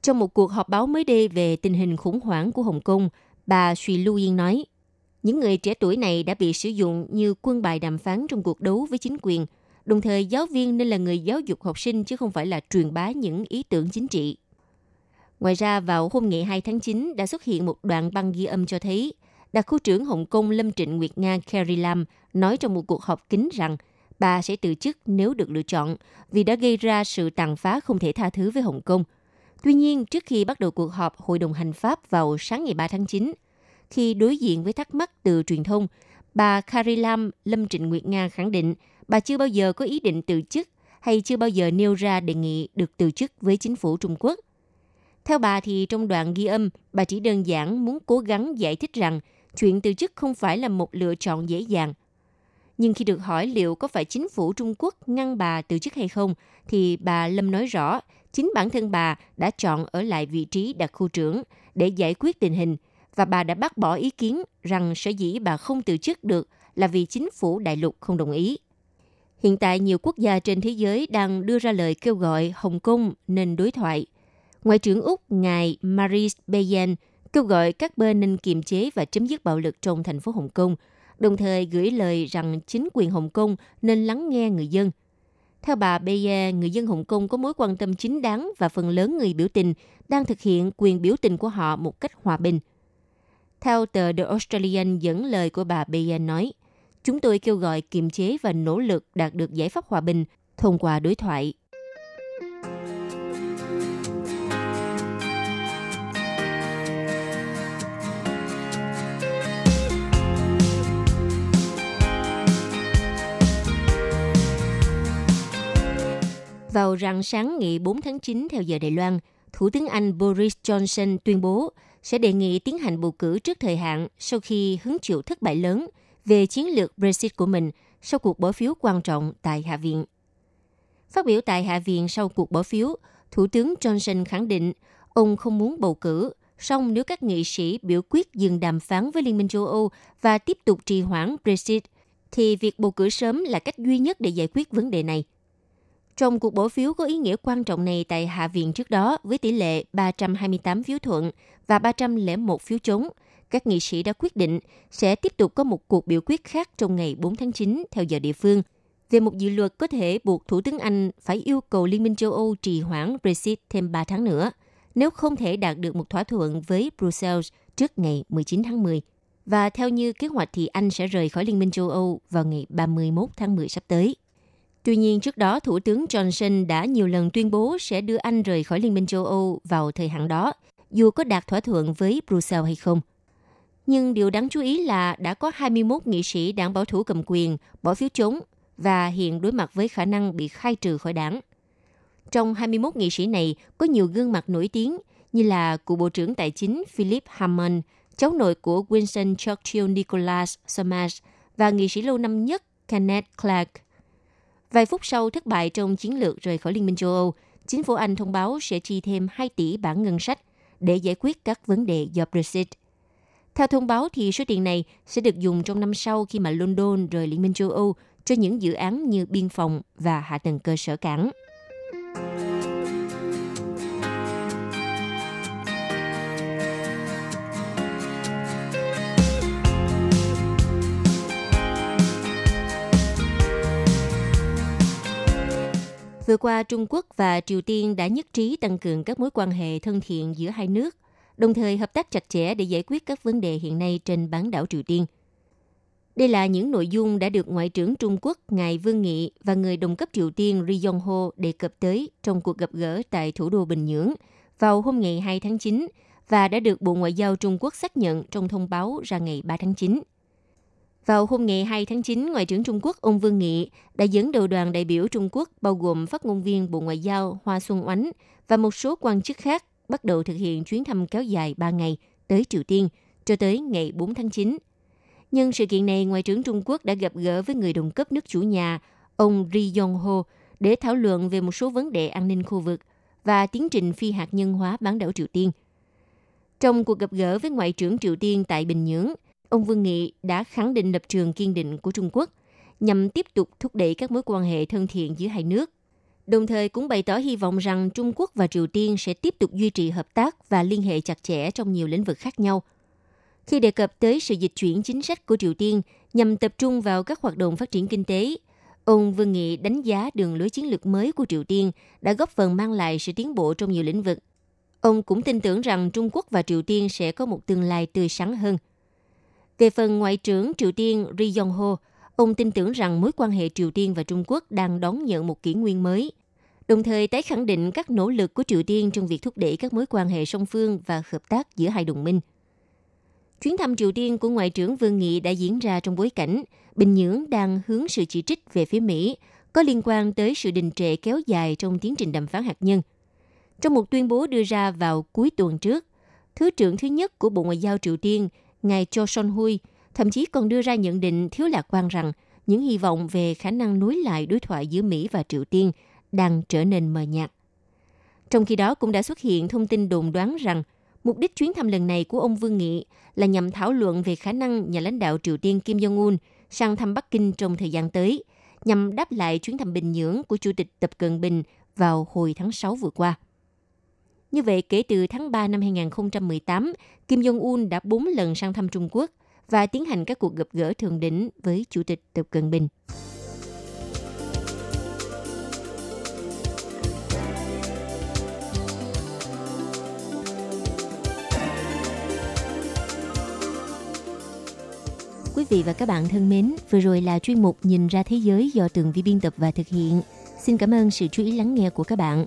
Trong một cuộc họp báo mới đây về tình hình khủng hoảng của Hồng Kông, bà Xu Luyin nói, những người trẻ tuổi này đã bị sử dụng như quân bài đàm phán trong cuộc đấu với chính quyền – Đồng thời, giáo viên nên là người giáo dục học sinh chứ không phải là truyền bá những ý tưởng chính trị. Ngoài ra, vào hôm ngày 2 tháng 9 đã xuất hiện một đoạn băng ghi âm cho thấy đặc khu trưởng Hồng Kông Lâm Trịnh Nguyệt Nga Carrie Lam nói trong một cuộc họp kín rằng bà sẽ từ chức nếu được lựa chọn vì đã gây ra sự tàn phá không thể tha thứ với Hồng Kông. Tuy nhiên, trước khi bắt đầu cuộc họp Hội đồng Hành pháp vào sáng ngày 3 tháng 9, khi đối diện với thắc mắc từ truyền thông, bà Karilam Lam Lâm Trịnh Nguyệt Nga khẳng định bà chưa bao giờ có ý định từ chức hay chưa bao giờ nêu ra đề nghị được từ chức với chính phủ Trung Quốc. Theo bà thì trong đoạn ghi âm, bà chỉ đơn giản muốn cố gắng giải thích rằng chuyện từ chức không phải là một lựa chọn dễ dàng. Nhưng khi được hỏi liệu có phải chính phủ Trung Quốc ngăn bà từ chức hay không, thì bà Lâm nói rõ chính bản thân bà đã chọn ở lại vị trí đặc khu trưởng để giải quyết tình hình và bà đã bác bỏ ý kiến rằng sở dĩ bà không từ chức được là vì chính phủ đại lục không đồng ý. Hiện tại nhiều quốc gia trên thế giới đang đưa ra lời kêu gọi Hồng Kông nên đối thoại. Ngoại trưởng Úc ngài Maris Bayen kêu gọi các bên nên kiềm chế và chấm dứt bạo lực trong thành phố Hồng Kông, đồng thời gửi lời rằng chính quyền Hồng Kông nên lắng nghe người dân. Theo bà Bayer, người dân Hồng Kông có mối quan tâm chính đáng và phần lớn người biểu tình đang thực hiện quyền biểu tình của họ một cách hòa bình. Theo tờ The Australian dẫn lời của bà Bayan nói, Chúng tôi kêu gọi kiềm chế và nỗ lực đạt được giải pháp hòa bình thông qua đối thoại. Vào rạng sáng ngày 4 tháng 9 theo giờ Đài Loan, Thủ tướng Anh Boris Johnson tuyên bố sẽ đề nghị tiến hành bầu cử trước thời hạn sau khi hứng chịu thất bại lớn – về chiến lược Brexit của mình sau cuộc bỏ phiếu quan trọng tại Hạ viện. Phát biểu tại Hạ viện sau cuộc bỏ phiếu, Thủ tướng Johnson khẳng định ông không muốn bầu cử, song nếu các nghị sĩ biểu quyết dừng đàm phán với Liên minh châu Âu và tiếp tục trì hoãn Brexit, thì việc bầu cử sớm là cách duy nhất để giải quyết vấn đề này. Trong cuộc bỏ phiếu có ý nghĩa quan trọng này tại Hạ viện trước đó với tỷ lệ 328 phiếu thuận và 301 phiếu chống, các nghị sĩ đã quyết định sẽ tiếp tục có một cuộc biểu quyết khác trong ngày 4 tháng 9 theo giờ địa phương về một dự luật có thể buộc Thủ tướng Anh phải yêu cầu Liên minh châu Âu trì hoãn Brexit thêm 3 tháng nữa nếu không thể đạt được một thỏa thuận với Brussels trước ngày 19 tháng 10. Và theo như kế hoạch thì Anh sẽ rời khỏi Liên minh châu Âu vào ngày 31 tháng 10 sắp tới. Tuy nhiên, trước đó, Thủ tướng Johnson đã nhiều lần tuyên bố sẽ đưa Anh rời khỏi Liên minh châu Âu vào thời hạn đó, dù có đạt thỏa thuận với Brussels hay không. Nhưng điều đáng chú ý là đã có 21 nghị sĩ đảng bảo thủ cầm quyền bỏ phiếu chống và hiện đối mặt với khả năng bị khai trừ khỏi đảng. Trong 21 nghị sĩ này có nhiều gương mặt nổi tiếng như là cựu Bộ trưởng Tài chính Philip Hammond, cháu nội của Winston Churchill Nicholas Somers và nghị sĩ lâu năm nhất Kenneth Clark. Vài phút sau thất bại trong chiến lược rời khỏi Liên minh châu Âu, chính phủ Anh thông báo sẽ chi thêm 2 tỷ bảng ngân sách để giải quyết các vấn đề do Brexit. Theo thông báo thì số tiền này sẽ được dùng trong năm sau khi mà London rời Liên minh châu Âu cho những dự án như biên phòng và hạ tầng cơ sở cảng. Vừa qua, Trung Quốc và Triều Tiên đã nhất trí tăng cường các mối quan hệ thân thiện giữa hai nước, đồng thời hợp tác chặt chẽ để giải quyết các vấn đề hiện nay trên bán đảo Triều Tiên. Đây là những nội dung đã được Ngoại trưởng Trung Quốc Ngài Vương Nghị và người đồng cấp Triều Tiên Ri Yong Ho đề cập tới trong cuộc gặp gỡ tại thủ đô Bình Nhưỡng vào hôm ngày 2 tháng 9 và đã được Bộ Ngoại giao Trung Quốc xác nhận trong thông báo ra ngày 3 tháng 9. Vào hôm ngày 2 tháng 9, Ngoại trưởng Trung Quốc ông Vương Nghị đã dẫn đầu đoàn đại biểu Trung Quốc bao gồm phát ngôn viên Bộ Ngoại giao Hoa Xuân Oánh và một số quan chức khác bắt đầu thực hiện chuyến thăm kéo dài 3 ngày tới Triều Tiên cho tới ngày 4 tháng 9. Nhân sự kiện này, Ngoại trưởng Trung Quốc đã gặp gỡ với người đồng cấp nước chủ nhà, ông Ri Yong Ho, để thảo luận về một số vấn đề an ninh khu vực và tiến trình phi hạt nhân hóa bán đảo Triều Tiên. Trong cuộc gặp gỡ với Ngoại trưởng Triều Tiên tại Bình Nhưỡng, ông Vương Nghị đã khẳng định lập trường kiên định của Trung Quốc nhằm tiếp tục thúc đẩy các mối quan hệ thân thiện giữa hai nước. Đồng thời cũng bày tỏ hy vọng rằng Trung Quốc và Triều Tiên sẽ tiếp tục duy trì hợp tác và liên hệ chặt chẽ trong nhiều lĩnh vực khác nhau. Khi đề cập tới sự dịch chuyển chính sách của Triều Tiên nhằm tập trung vào các hoạt động phát triển kinh tế, ông Vương Nghị đánh giá đường lối chiến lược mới của Triều Tiên đã góp phần mang lại sự tiến bộ trong nhiều lĩnh vực. Ông cũng tin tưởng rằng Trung Quốc và Triều Tiên sẽ có một tương lai tươi sáng hơn – về phần Ngoại trưởng Triều Tiên Ri Yong Ho, ông tin tưởng rằng mối quan hệ Triều Tiên và Trung Quốc đang đón nhận một kỷ nguyên mới, đồng thời tái khẳng định các nỗ lực của Triều Tiên trong việc thúc đẩy các mối quan hệ song phương và hợp tác giữa hai đồng minh. Chuyến thăm Triều Tiên của Ngoại trưởng Vương Nghị đã diễn ra trong bối cảnh Bình Nhưỡng đang hướng sự chỉ trích về phía Mỹ có liên quan tới sự đình trệ kéo dài trong tiến trình đàm phán hạt nhân. Trong một tuyên bố đưa ra vào cuối tuần trước, Thứ trưởng thứ nhất của Bộ Ngoại giao Triều Tiên ngài Cho Son Hui thậm chí còn đưa ra nhận định thiếu lạc quan rằng những hy vọng về khả năng nối lại đối thoại giữa Mỹ và Triều Tiên đang trở nên mờ nhạt. Trong khi đó cũng đã xuất hiện thông tin đồn đoán rằng mục đích chuyến thăm lần này của ông Vương Nghị là nhằm thảo luận về khả năng nhà lãnh đạo Triều Tiên Kim Jong-un sang thăm Bắc Kinh trong thời gian tới, nhằm đáp lại chuyến thăm Bình Nhưỡng của Chủ tịch Tập Cận Bình vào hồi tháng 6 vừa qua. Như vậy, kể từ tháng 3 năm 2018, Kim Jong-un đã 4 lần sang thăm Trung Quốc và tiến hành các cuộc gặp gỡ thượng đỉnh với Chủ tịch Tập Cận Bình. Quý vị và các bạn thân mến, vừa rồi là chuyên mục Nhìn ra thế giới do Tường Vi biên tập và thực hiện. Xin cảm ơn sự chú ý lắng nghe của các bạn.